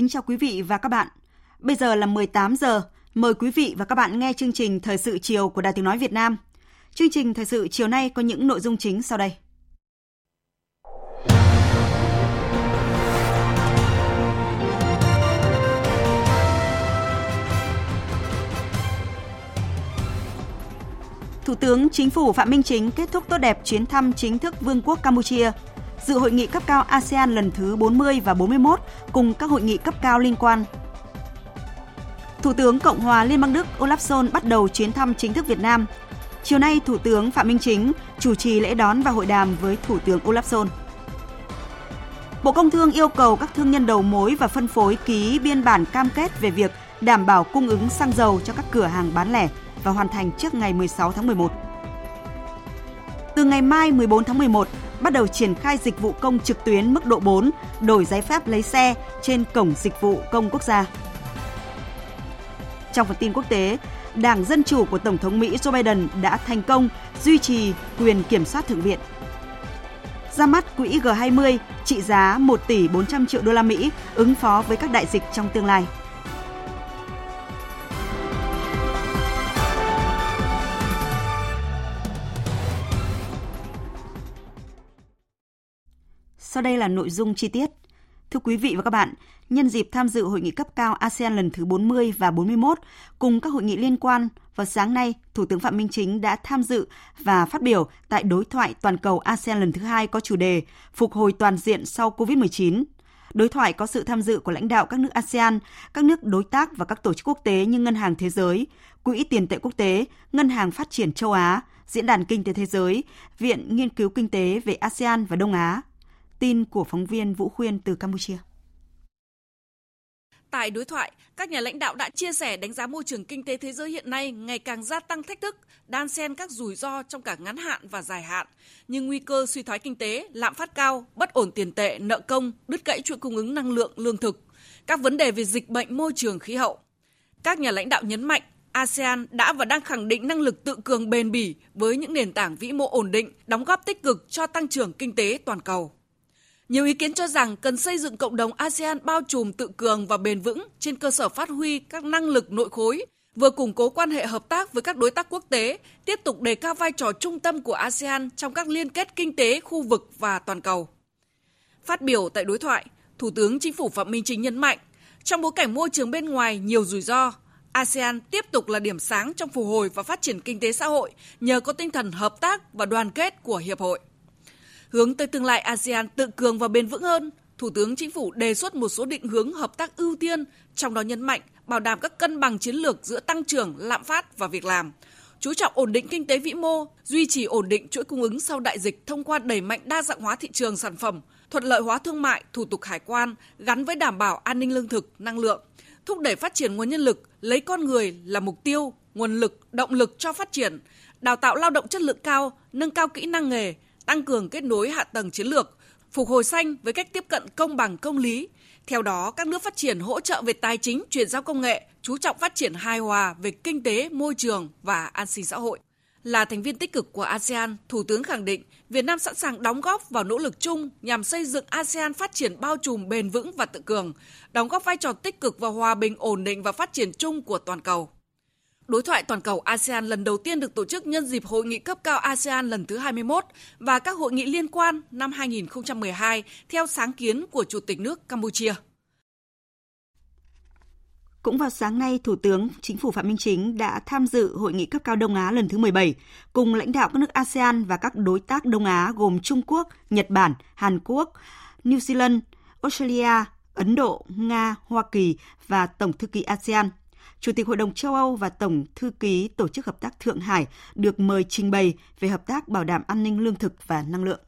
Kính chào quý vị và các bạn. Bây giờ là 18 giờ. Mời quý vị và các bạn nghe chương trình Thời sự chiều của Đài Tiếng Nói Việt Nam. Chương trình Thời sự chiều nay có những nội dung chính sau đây. Thủ tướng Chính phủ Phạm Minh Chính kết thúc tốt đẹp chuyến thăm chính thức Vương quốc Campuchia – dự hội nghị cấp cao ASEAN lần thứ 40 và 41 cùng các hội nghị cấp cao liên quan. Thủ tướng Cộng hòa Liên bang Đức Olaf Scholz bắt đầu chuyến thăm chính thức Việt Nam. Chiều nay, Thủ tướng Phạm Minh Chính chủ trì lễ đón và hội đàm với Thủ tướng Olaf Scholz. Bộ Công Thương yêu cầu các thương nhân đầu mối và phân phối ký biên bản cam kết về việc đảm bảo cung ứng xăng dầu cho các cửa hàng bán lẻ và hoàn thành trước ngày 16 tháng 11. Từ ngày mai 14 tháng 11, bắt đầu triển khai dịch vụ công trực tuyến mức độ 4, đổi giấy phép lấy xe trên cổng dịch vụ công quốc gia. Trong phần tin quốc tế, Đảng Dân Chủ của Tổng thống Mỹ Joe Biden đã thành công duy trì quyền kiểm soát Thượng viện. Ra mắt quỹ G20 trị giá 1 tỷ 400 triệu đô la Mỹ ứng phó với các đại dịch trong tương lai. Sau đây là nội dung chi tiết. Thưa quý vị và các bạn, nhân dịp tham dự hội nghị cấp cao ASEAN lần thứ 40 và 41 cùng các hội nghị liên quan, vào sáng nay, Thủ tướng Phạm Minh Chính đã tham dự và phát biểu tại đối thoại toàn cầu ASEAN lần thứ hai có chủ đề Phục hồi toàn diện sau COVID-19. Đối thoại có sự tham dự của lãnh đạo các nước ASEAN, các nước đối tác và các tổ chức quốc tế như Ngân hàng Thế giới, Quỹ tiền tệ quốc tế, Ngân hàng Phát triển châu Á, Diễn đàn Kinh tế Thế giới, Viện Nghiên cứu Kinh tế về ASEAN và Đông Á, Tin của phóng viên Vũ Khuyên từ Campuchia. Tại đối thoại, các nhà lãnh đạo đã chia sẻ đánh giá môi trường kinh tế thế giới hiện nay ngày càng gia tăng thách thức, đan xen các rủi ro trong cả ngắn hạn và dài hạn, như nguy cơ suy thoái kinh tế, lạm phát cao, bất ổn tiền tệ, nợ công, đứt gãy chuỗi cung ứng năng lượng, lương thực, các vấn đề về dịch bệnh, môi trường, khí hậu. Các nhà lãnh đạo nhấn mạnh ASEAN đã và đang khẳng định năng lực tự cường bền bỉ với những nền tảng vĩ mô ổn định, đóng góp tích cực cho tăng trưởng kinh tế toàn cầu. Nhiều ý kiến cho rằng cần xây dựng cộng đồng ASEAN bao trùm tự cường và bền vững trên cơ sở phát huy các năng lực nội khối, vừa củng cố quan hệ hợp tác với các đối tác quốc tế, tiếp tục đề cao vai trò trung tâm của ASEAN trong các liên kết kinh tế khu vực và toàn cầu. Phát biểu tại đối thoại, Thủ tướng Chính phủ Phạm Minh Chính nhấn mạnh, trong bối cảnh môi trường bên ngoài nhiều rủi ro, ASEAN tiếp tục là điểm sáng trong phục hồi và phát triển kinh tế xã hội nhờ có tinh thần hợp tác và đoàn kết của hiệp hội. Hướng tới tương lai ASEAN tự cường và bền vững hơn, Thủ tướng Chính phủ đề xuất một số định hướng hợp tác ưu tiên, trong đó nhấn mạnh bảo đảm các cân bằng chiến lược giữa tăng trưởng, lạm phát và việc làm, chú trọng ổn định kinh tế vĩ mô, duy trì ổn định chuỗi cung ứng sau đại dịch thông qua đẩy mạnh đa dạng hóa thị trường sản phẩm, thuận lợi hóa thương mại, thủ tục hải quan gắn với đảm bảo an ninh lương thực, năng lượng, thúc đẩy phát triển nguồn nhân lực, lấy con người là mục tiêu, nguồn lực, động lực cho phát triển, đào tạo lao động chất lượng cao, nâng cao kỹ năng nghề, tăng cường kết nối hạ tầng chiến lược, phục hồi xanh với cách tiếp cận công bằng công lý. Theo đó, các nước phát triển hỗ trợ về tài chính, chuyển giao công nghệ, chú trọng phát triển hài hòa về kinh tế, môi trường và an sinh xã hội. Là thành viên tích cực của ASEAN, Thủ tướng khẳng định Việt Nam sẵn sàng đóng góp vào nỗ lực chung nhằm xây dựng ASEAN phát triển bao trùm bền vững và tự cường, đóng góp vai trò tích cực vào hòa bình, ổn định và phát triển chung của toàn cầu. Đối thoại toàn cầu ASEAN lần đầu tiên được tổ chức nhân dịp hội nghị cấp cao ASEAN lần thứ 21 và các hội nghị liên quan năm 2012 theo sáng kiến của Chủ tịch nước Campuchia. Cũng vào sáng nay, Thủ tướng Chính phủ Phạm Minh Chính đã tham dự hội nghị cấp cao Đông Á lần thứ 17 cùng lãnh đạo các nước ASEAN và các đối tác Đông Á gồm Trung Quốc, Nhật Bản, Hàn Quốc, New Zealand, Australia, Ấn Độ, Nga, Hoa Kỳ và Tổng thư ký ASEAN. Chủ tịch Hội đồng châu Âu và Tổng thư ký Tổ chức Hợp tác Thượng Hải được mời trình bày về hợp tác bảo đảm an ninh lương thực và năng lượng.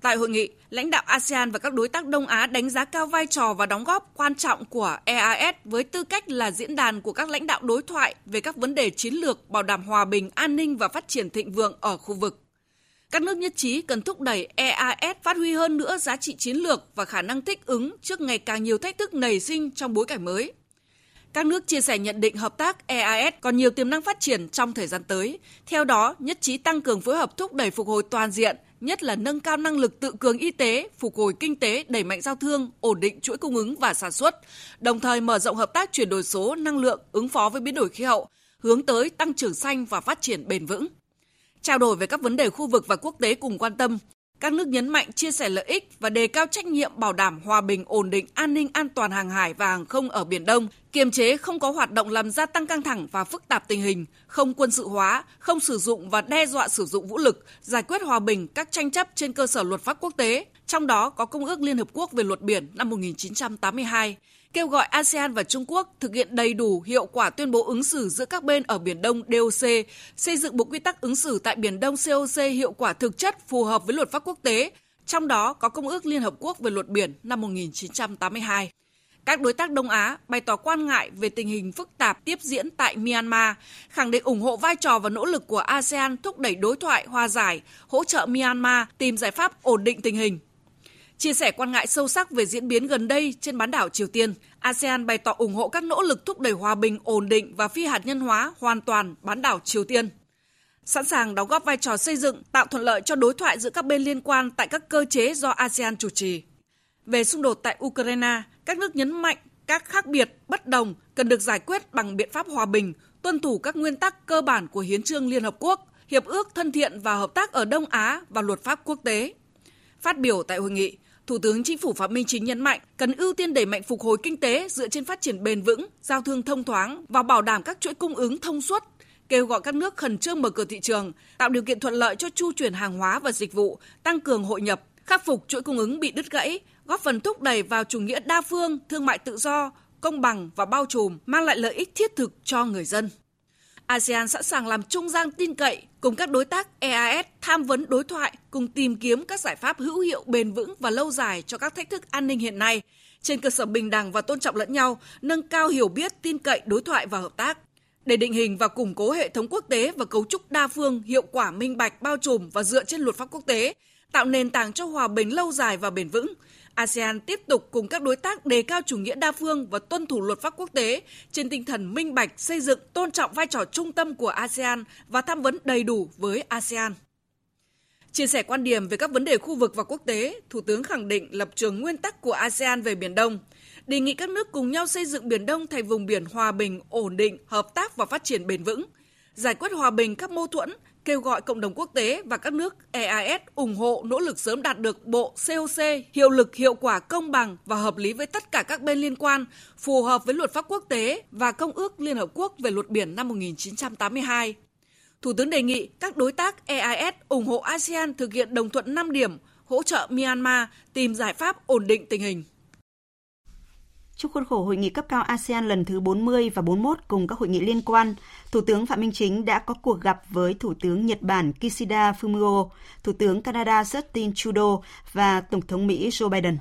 Tại hội nghị, lãnh đạo ASEAN và các đối tác Đông Á đánh giá cao vai trò và đóng góp quan trọng của EAS với tư cách là diễn đàn của các lãnh đạo đối thoại về các vấn đề chiến lược bảo đảm hòa bình, an ninh và phát triển thịnh vượng ở khu vực. Các nước nhất trí cần thúc đẩy EAS phát huy hơn nữa giá trị chiến lược và khả năng thích ứng trước ngày càng nhiều thách thức nảy sinh trong bối cảnh mới. Các nước chia sẻ nhận định hợp tác EAS còn nhiều tiềm năng phát triển trong thời gian tới. Theo đó, nhất trí tăng cường phối hợp thúc đẩy phục hồi toàn diện, nhất là nâng cao năng lực tự cường y tế, phục hồi kinh tế, đẩy mạnh giao thương, ổn định chuỗi cung ứng và sản xuất, đồng thời mở rộng hợp tác chuyển đổi số, năng lượng, ứng phó với biến đổi khí hậu, hướng tới tăng trưởng xanh và phát triển bền vững. Trao đổi về các vấn đề khu vực và quốc tế cùng quan tâm, các nước nhấn mạnh chia sẻ lợi ích và đề cao trách nhiệm bảo đảm hòa bình, ổn định, an ninh, an toàn hàng hải và hàng không ở Biển Đông, kiềm chế không có hoạt động làm gia tăng căng thẳng và phức tạp tình hình, không quân sự hóa, không sử dụng và đe dọa sử dụng vũ lực, giải quyết hòa bình các tranh chấp trên cơ sở luật pháp quốc tế, trong đó có Công ước Liên Hợp Quốc về luật biển năm 1982, kêu gọi ASEAN và Trung Quốc thực hiện đầy đủ hiệu quả tuyên bố ứng xử giữa các bên ở Biển Đông DOC, xây dựng bộ quy tắc ứng xử tại Biển Đông COC hiệu quả thực chất phù hợp với luật pháp quốc tế, trong đó có Công ước Liên Hợp Quốc về luật biển năm 1982. Các đối tác Đông Á bày tỏ quan ngại về tình hình phức tạp tiếp diễn tại Myanmar, khẳng định ủng hộ vai trò và nỗ lực của ASEAN thúc đẩy đối thoại hòa giải, hỗ trợ Myanmar tìm giải pháp ổn định tình hình, Chia sẻ quan ngại sâu sắc về diễn biến gần đây trên bán đảo Triều Tiên, ASEAN bày tỏ ủng hộ các nỗ lực thúc đẩy hòa bình, ổn định và phi hạt nhân hóa hoàn toàn bán đảo Triều Tiên. Sẵn sàng đóng góp vai trò xây dựng, tạo thuận lợi cho đối thoại giữa các bên liên quan tại các cơ chế do ASEAN chủ trì. Về xung đột tại Ukraine, các nước nhấn mạnh các khác biệt, bất đồng cần được giải quyết bằng biện pháp hòa bình, tuân thủ các nguyên tắc cơ bản của Hiến trương Liên Hợp Quốc, Hiệp ước thân thiện và hợp tác ở Đông Á và luật pháp quốc tế. Phát biểu tại hội nghị, Thủ tướng Chính phủ Phạm Minh Chính nhấn mạnh cần ưu tiên đẩy mạnh phục hồi kinh tế dựa trên phát triển bền vững, giao thương thông thoáng và bảo đảm các chuỗi cung ứng thông suốt, kêu gọi các nước khẩn trương mở cửa thị trường, tạo điều kiện thuận lợi cho chu chuyển hàng hóa và dịch vụ, tăng cường hội nhập, khắc phục chuỗi cung ứng bị đứt gãy, góp phần thúc đẩy vào chủ nghĩa đa phương, thương mại tự do, công bằng và bao trùm, mang lại lợi ích thiết thực cho người dân. ASEAN sẵn sàng làm trung gian tin cậy cùng các đối tác EAS tham vấn đối thoại cùng tìm kiếm các giải pháp hữu hiệu bền vững và lâu dài cho các thách thức an ninh hiện nay. Trên cơ sở bình đẳng và tôn trọng lẫn nhau, nâng cao hiểu biết, tin cậy, đối thoại và hợp tác. Để định hình và củng cố hệ thống quốc tế và cấu trúc đa phương hiệu quả minh bạch bao trùm và dựa trên luật pháp quốc tế, tạo nền tảng cho hòa bình lâu dài và bền vững, ASEAN tiếp tục cùng các đối tác đề cao chủ nghĩa đa phương và tuân thủ luật pháp quốc tế trên tinh thần minh bạch, xây dựng, tôn trọng vai trò trung tâm của ASEAN và tham vấn đầy đủ với ASEAN. Chia sẻ quan điểm về các vấn đề khu vực và quốc tế, Thủ tướng khẳng định lập trường nguyên tắc của ASEAN về Biển Đông, đề nghị các nước cùng nhau xây dựng Biển Đông thành vùng biển hòa bình, ổn định, hợp tác và phát triển bền vững, giải quyết hòa bình các mâu thuẫn, kêu gọi cộng đồng quốc tế và các nước EAS ủng hộ nỗ lực sớm đạt được bộ COC hiệu lực hiệu quả công bằng và hợp lý với tất cả các bên liên quan, phù hợp với luật pháp quốc tế và Công ước Liên Hợp Quốc về luật biển năm 1982. Thủ tướng đề nghị các đối tác EAS ủng hộ ASEAN thực hiện đồng thuận 5 điểm, hỗ trợ Myanmar tìm giải pháp ổn định tình hình. Trong khuôn khổ hội nghị cấp cao ASEAN lần thứ 40 và 41 cùng các hội nghị liên quan, Thủ tướng Phạm Minh Chính đã có cuộc gặp với Thủ tướng Nhật Bản Kishida Fumio, Thủ tướng Canada Justin Trudeau và Tổng thống Mỹ Joe Biden.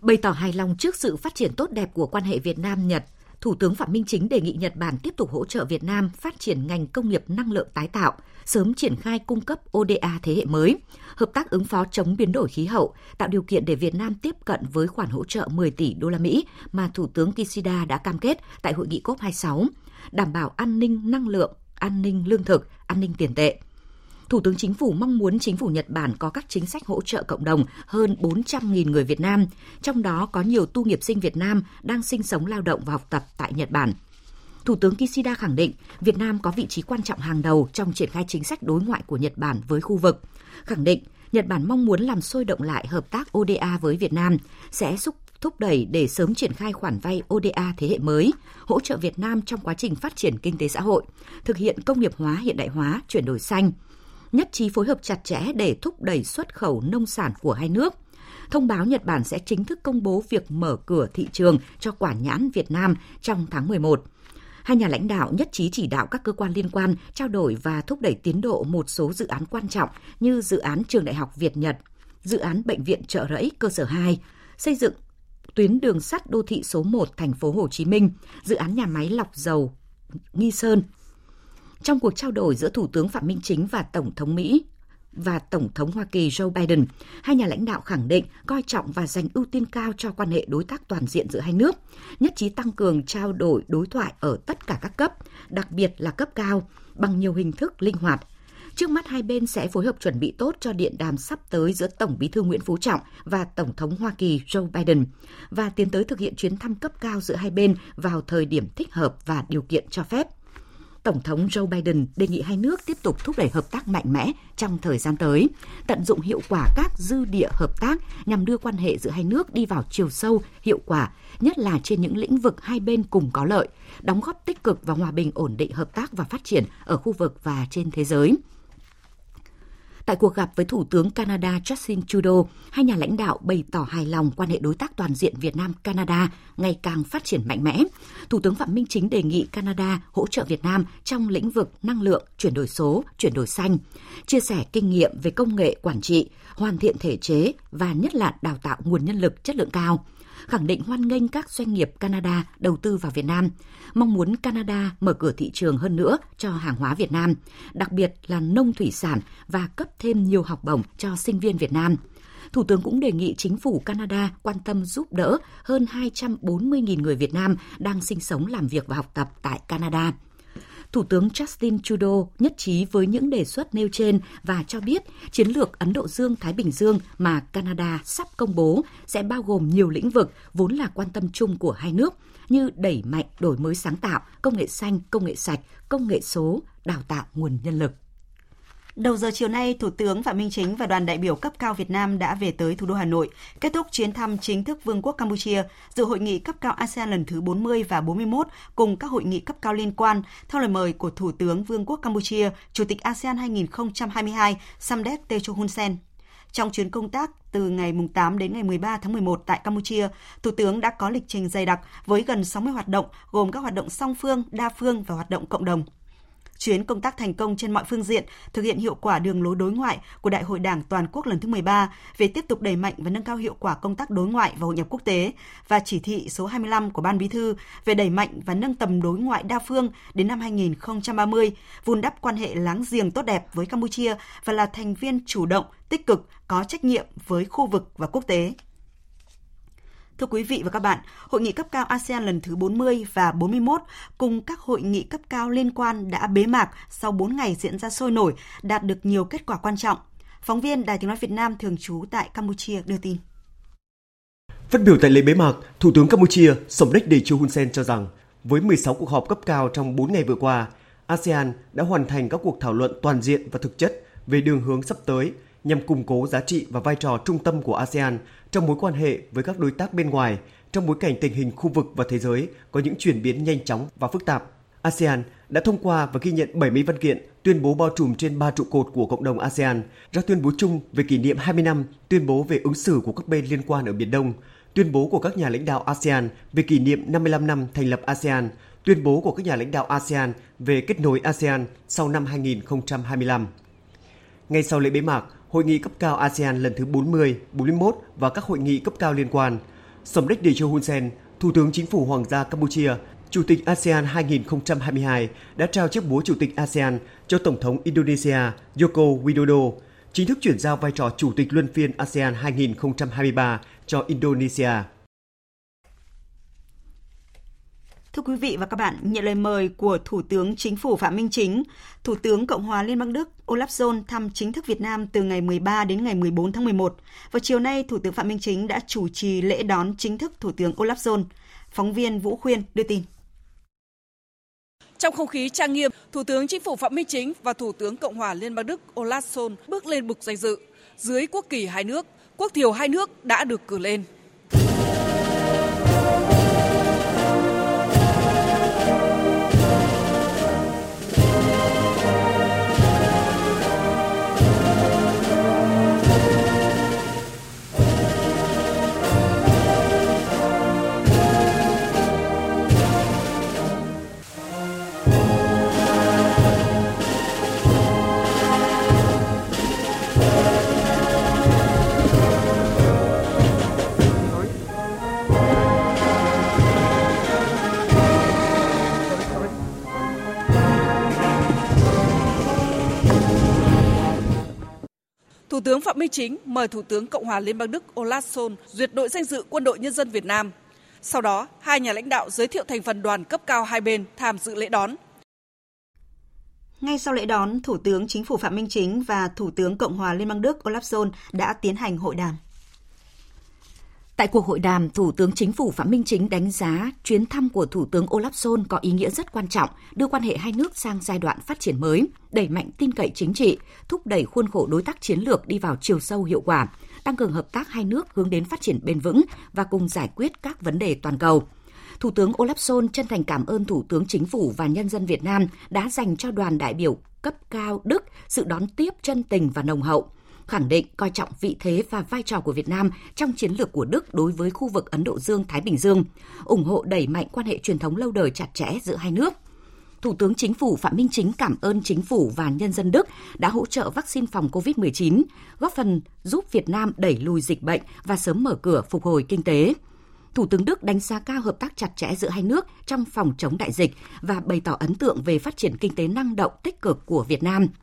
Bày tỏ hài lòng trước sự phát triển tốt đẹp của quan hệ Việt Nam-Nhật, Thủ tướng Phạm Minh Chính đề nghị Nhật Bản tiếp tục hỗ trợ Việt Nam phát triển ngành công nghiệp năng lượng tái tạo, sớm triển khai cung cấp ODA thế hệ mới, hợp tác ứng phó chống biến đổi khí hậu, tạo điều kiện để Việt Nam tiếp cận với khoản hỗ trợ 10 tỷ đô la Mỹ mà Thủ tướng Kishida đã cam kết tại hội nghị COP26, đảm bảo an ninh năng lượng, an ninh lương thực, an ninh tiền tệ. Thủ tướng Chính phủ mong muốn Chính phủ Nhật Bản có các chính sách hỗ trợ cộng đồng hơn 400.000 người Việt Nam, trong đó có nhiều tu nghiệp sinh Việt Nam đang sinh sống lao động và học tập tại Nhật Bản. Thủ tướng Kishida khẳng định Việt Nam có vị trí quan trọng hàng đầu trong triển khai chính sách đối ngoại của Nhật Bản với khu vực, khẳng định Nhật Bản mong muốn làm sôi động lại hợp tác ODA với Việt Nam sẽ xúc thúc đẩy để sớm triển khai khoản vay ODA thế hệ mới, hỗ trợ Việt Nam trong quá trình phát triển kinh tế xã hội, thực hiện công nghiệp hóa hiện đại hóa, chuyển đổi xanh, nhất trí phối hợp chặt chẽ để thúc đẩy xuất khẩu nông sản của hai nước. Thông báo Nhật Bản sẽ chính thức công bố việc mở cửa thị trường cho quả nhãn Việt Nam trong tháng 11. Hai nhà lãnh đạo nhất trí chỉ đạo các cơ quan liên quan trao đổi và thúc đẩy tiến độ một số dự án quan trọng như dự án Trường Đại học Việt Nhật, dự án Bệnh viện Trợ Rẫy cơ sở 2, xây dựng tuyến đường sắt đô thị số 1 thành phố Hồ Chí Minh, dự án nhà máy lọc dầu Nghi Sơn. Trong cuộc trao đổi giữa Thủ tướng Phạm Minh Chính và Tổng thống Mỹ và Tổng thống Hoa Kỳ Joe Biden, hai nhà lãnh đạo khẳng định coi trọng và dành ưu tiên cao cho quan hệ đối tác toàn diện giữa hai nước, nhất trí tăng cường trao đổi đối thoại ở tất cả các cấp, đặc biệt là cấp cao, bằng nhiều hình thức linh hoạt. Trước mắt hai bên sẽ phối hợp chuẩn bị tốt cho điện đàm sắp tới giữa Tổng Bí thư Nguyễn Phú Trọng và Tổng thống Hoa Kỳ Joe Biden và tiến tới thực hiện chuyến thăm cấp cao giữa hai bên vào thời điểm thích hợp và điều kiện cho phép. Tổng thống Joe Biden đề nghị hai nước tiếp tục thúc đẩy hợp tác mạnh mẽ trong thời gian tới, tận dụng hiệu quả các dư địa hợp tác nhằm đưa quan hệ giữa hai nước đi vào chiều sâu, hiệu quả, nhất là trên những lĩnh vực hai bên cùng có lợi, đóng góp tích cực vào hòa bình ổn định hợp tác và phát triển ở khu vực và trên thế giới. Tại cuộc gặp với Thủ tướng Canada Justin Trudeau, hai nhà lãnh đạo bày tỏ hài lòng quan hệ đối tác toàn diện Việt Nam-Canada ngày càng phát triển mạnh mẽ. Thủ tướng Phạm Minh Chính đề nghị Canada hỗ trợ Việt Nam trong lĩnh vực năng lượng, chuyển đổi số, chuyển đổi xanh, chia sẻ kinh nghiệm về công nghệ quản trị, hoàn thiện thể chế và nhất là đào tạo nguồn nhân lực chất lượng cao khẳng định hoan nghênh các doanh nghiệp Canada đầu tư vào Việt Nam, mong muốn Canada mở cửa thị trường hơn nữa cho hàng hóa Việt Nam, đặc biệt là nông thủy sản và cấp thêm nhiều học bổng cho sinh viên Việt Nam. Thủ tướng cũng đề nghị chính phủ Canada quan tâm giúp đỡ hơn 240.000 người Việt Nam đang sinh sống, làm việc và học tập tại Canada. Thủ tướng Justin Trudeau nhất trí với những đề xuất nêu trên và cho biết chiến lược Ấn Độ Dương-Thái Bình Dương mà Canada sắp công bố sẽ bao gồm nhiều lĩnh vực vốn là quan tâm chung của hai nước như đẩy mạnh đổi mới sáng tạo, công nghệ xanh, công nghệ sạch, công nghệ số, đào tạo nguồn nhân lực. Đầu giờ chiều nay, Thủ tướng Phạm Minh Chính và đoàn đại biểu cấp cao Việt Nam đã về tới thủ đô Hà Nội, kết thúc chuyến thăm chính thức Vương quốc Campuchia, dự hội nghị cấp cao ASEAN lần thứ 40 và 41 cùng các hội nghị cấp cao liên quan theo lời mời của Thủ tướng Vương quốc Campuchia, Chủ tịch ASEAN 2022 Samdech Techo Hun Sen. Trong chuyến công tác từ ngày 8 đến ngày 13 tháng 11 tại Campuchia, Thủ tướng đã có lịch trình dày đặc với gần 60 hoạt động, gồm các hoạt động song phương, đa phương và hoạt động cộng đồng chuyến công tác thành công trên mọi phương diện, thực hiện hiệu quả đường lối đối ngoại của Đại hội Đảng toàn quốc lần thứ 13 về tiếp tục đẩy mạnh và nâng cao hiệu quả công tác đối ngoại và hội nhập quốc tế và chỉ thị số 25 của Ban Bí thư về đẩy mạnh và nâng tầm đối ngoại đa phương đến năm 2030, vun đắp quan hệ láng giềng tốt đẹp với Campuchia và là thành viên chủ động, tích cực, có trách nhiệm với khu vực và quốc tế. Thưa quý vị và các bạn, hội nghị cấp cao ASEAN lần thứ 40 và 41 cùng các hội nghị cấp cao liên quan đã bế mạc sau 4 ngày diễn ra sôi nổi, đạt được nhiều kết quả quan trọng. Phóng viên Đài Tiếng nói Việt Nam thường trú tại Campuchia đưa tin. Phát biểu tại lễ bế mạc, Thủ tướng Campuchia Somdech Techo Hun Sen cho rằng với 16 cuộc họp cấp cao trong 4 ngày vừa qua, ASEAN đã hoàn thành các cuộc thảo luận toàn diện và thực chất về đường hướng sắp tới nhằm củng cố giá trị và vai trò trung tâm của ASEAN trong mối quan hệ với các đối tác bên ngoài trong bối cảnh tình hình khu vực và thế giới có những chuyển biến nhanh chóng và phức tạp. ASEAN đã thông qua và ghi nhận 70 văn kiện tuyên bố bao trùm trên ba trụ cột của cộng đồng ASEAN, ra tuyên bố chung về kỷ niệm 20 năm tuyên bố về ứng xử của các bên liên quan ở Biển Đông, tuyên bố của các nhà lãnh đạo ASEAN về kỷ niệm 55 năm thành lập ASEAN, tuyên bố của các nhà lãnh đạo ASEAN về kết nối ASEAN sau năm 2025. Ngay sau lễ bế mạc, Hội nghị cấp cao ASEAN lần thứ 40, 41 và các hội nghị cấp cao liên quan. Somdech Techo Hun Sen, Thủ tướng Chính phủ Hoàng gia Campuchia, Chủ tịch ASEAN 2022 đã trao chiếc búa Chủ tịch ASEAN cho Tổng thống Indonesia Joko Widodo, chính thức chuyển giao vai trò Chủ tịch luân phiên ASEAN 2023 cho Indonesia. Thưa quý vị và các bạn, nhận lời mời của Thủ tướng Chính phủ Phạm Minh Chính, Thủ tướng Cộng hòa Liên bang Đức Olaf Scholz thăm chính thức Việt Nam từ ngày 13 đến ngày 14 tháng 11. Vào chiều nay, Thủ tướng Phạm Minh Chính đã chủ trì lễ đón chính thức Thủ tướng Olaf Scholz. Phóng viên Vũ Khuyên đưa tin. Trong không khí trang nghiêm, Thủ tướng Chính phủ Phạm Minh Chính và Thủ tướng Cộng hòa Liên bang Đức Olaf Scholz bước lên bục danh dự. Dưới quốc kỳ hai nước, quốc thiều hai nước đã được cử lên. Tướng Phạm Minh Chính mời Thủ tướng Cộng hòa Liên bang Đức Olaf Scholz duyệt đội danh dự Quân đội Nhân dân Việt Nam. Sau đó, hai nhà lãnh đạo giới thiệu thành phần đoàn cấp cao hai bên tham dự lễ đón. Ngay sau lễ đón, Thủ tướng Chính phủ Phạm Minh Chính và Thủ tướng Cộng hòa Liên bang Đức Olaf Scholz đã tiến hành hội đàm. Tại cuộc hội đàm, Thủ tướng Chính phủ Phạm Minh Chính đánh giá chuyến thăm của Thủ tướng Olaf Scholz có ý nghĩa rất quan trọng, đưa quan hệ hai nước sang giai đoạn phát triển mới, đẩy mạnh tin cậy chính trị, thúc đẩy khuôn khổ đối tác chiến lược đi vào chiều sâu hiệu quả, tăng cường hợp tác hai nước hướng đến phát triển bền vững và cùng giải quyết các vấn đề toàn cầu. Thủ tướng Olaf Scholz chân thành cảm ơn Thủ tướng Chính phủ và nhân dân Việt Nam đã dành cho đoàn đại biểu cấp cao Đức sự đón tiếp chân tình và nồng hậu khẳng định coi trọng vị thế và vai trò của Việt Nam trong chiến lược của Đức đối với khu vực Ấn Độ Dương-Thái Bình Dương, ủng hộ đẩy mạnh quan hệ truyền thống lâu đời chặt chẽ giữa hai nước. Thủ tướng Chính phủ Phạm Minh Chính cảm ơn Chính phủ và nhân dân Đức đã hỗ trợ vaccine phòng COVID-19, góp phần giúp Việt Nam đẩy lùi dịch bệnh và sớm mở cửa phục hồi kinh tế. Thủ tướng Đức đánh giá cao hợp tác chặt chẽ giữa hai nước trong phòng chống đại dịch và bày tỏ ấn tượng về phát triển kinh tế năng động tích cực của Việt Nam –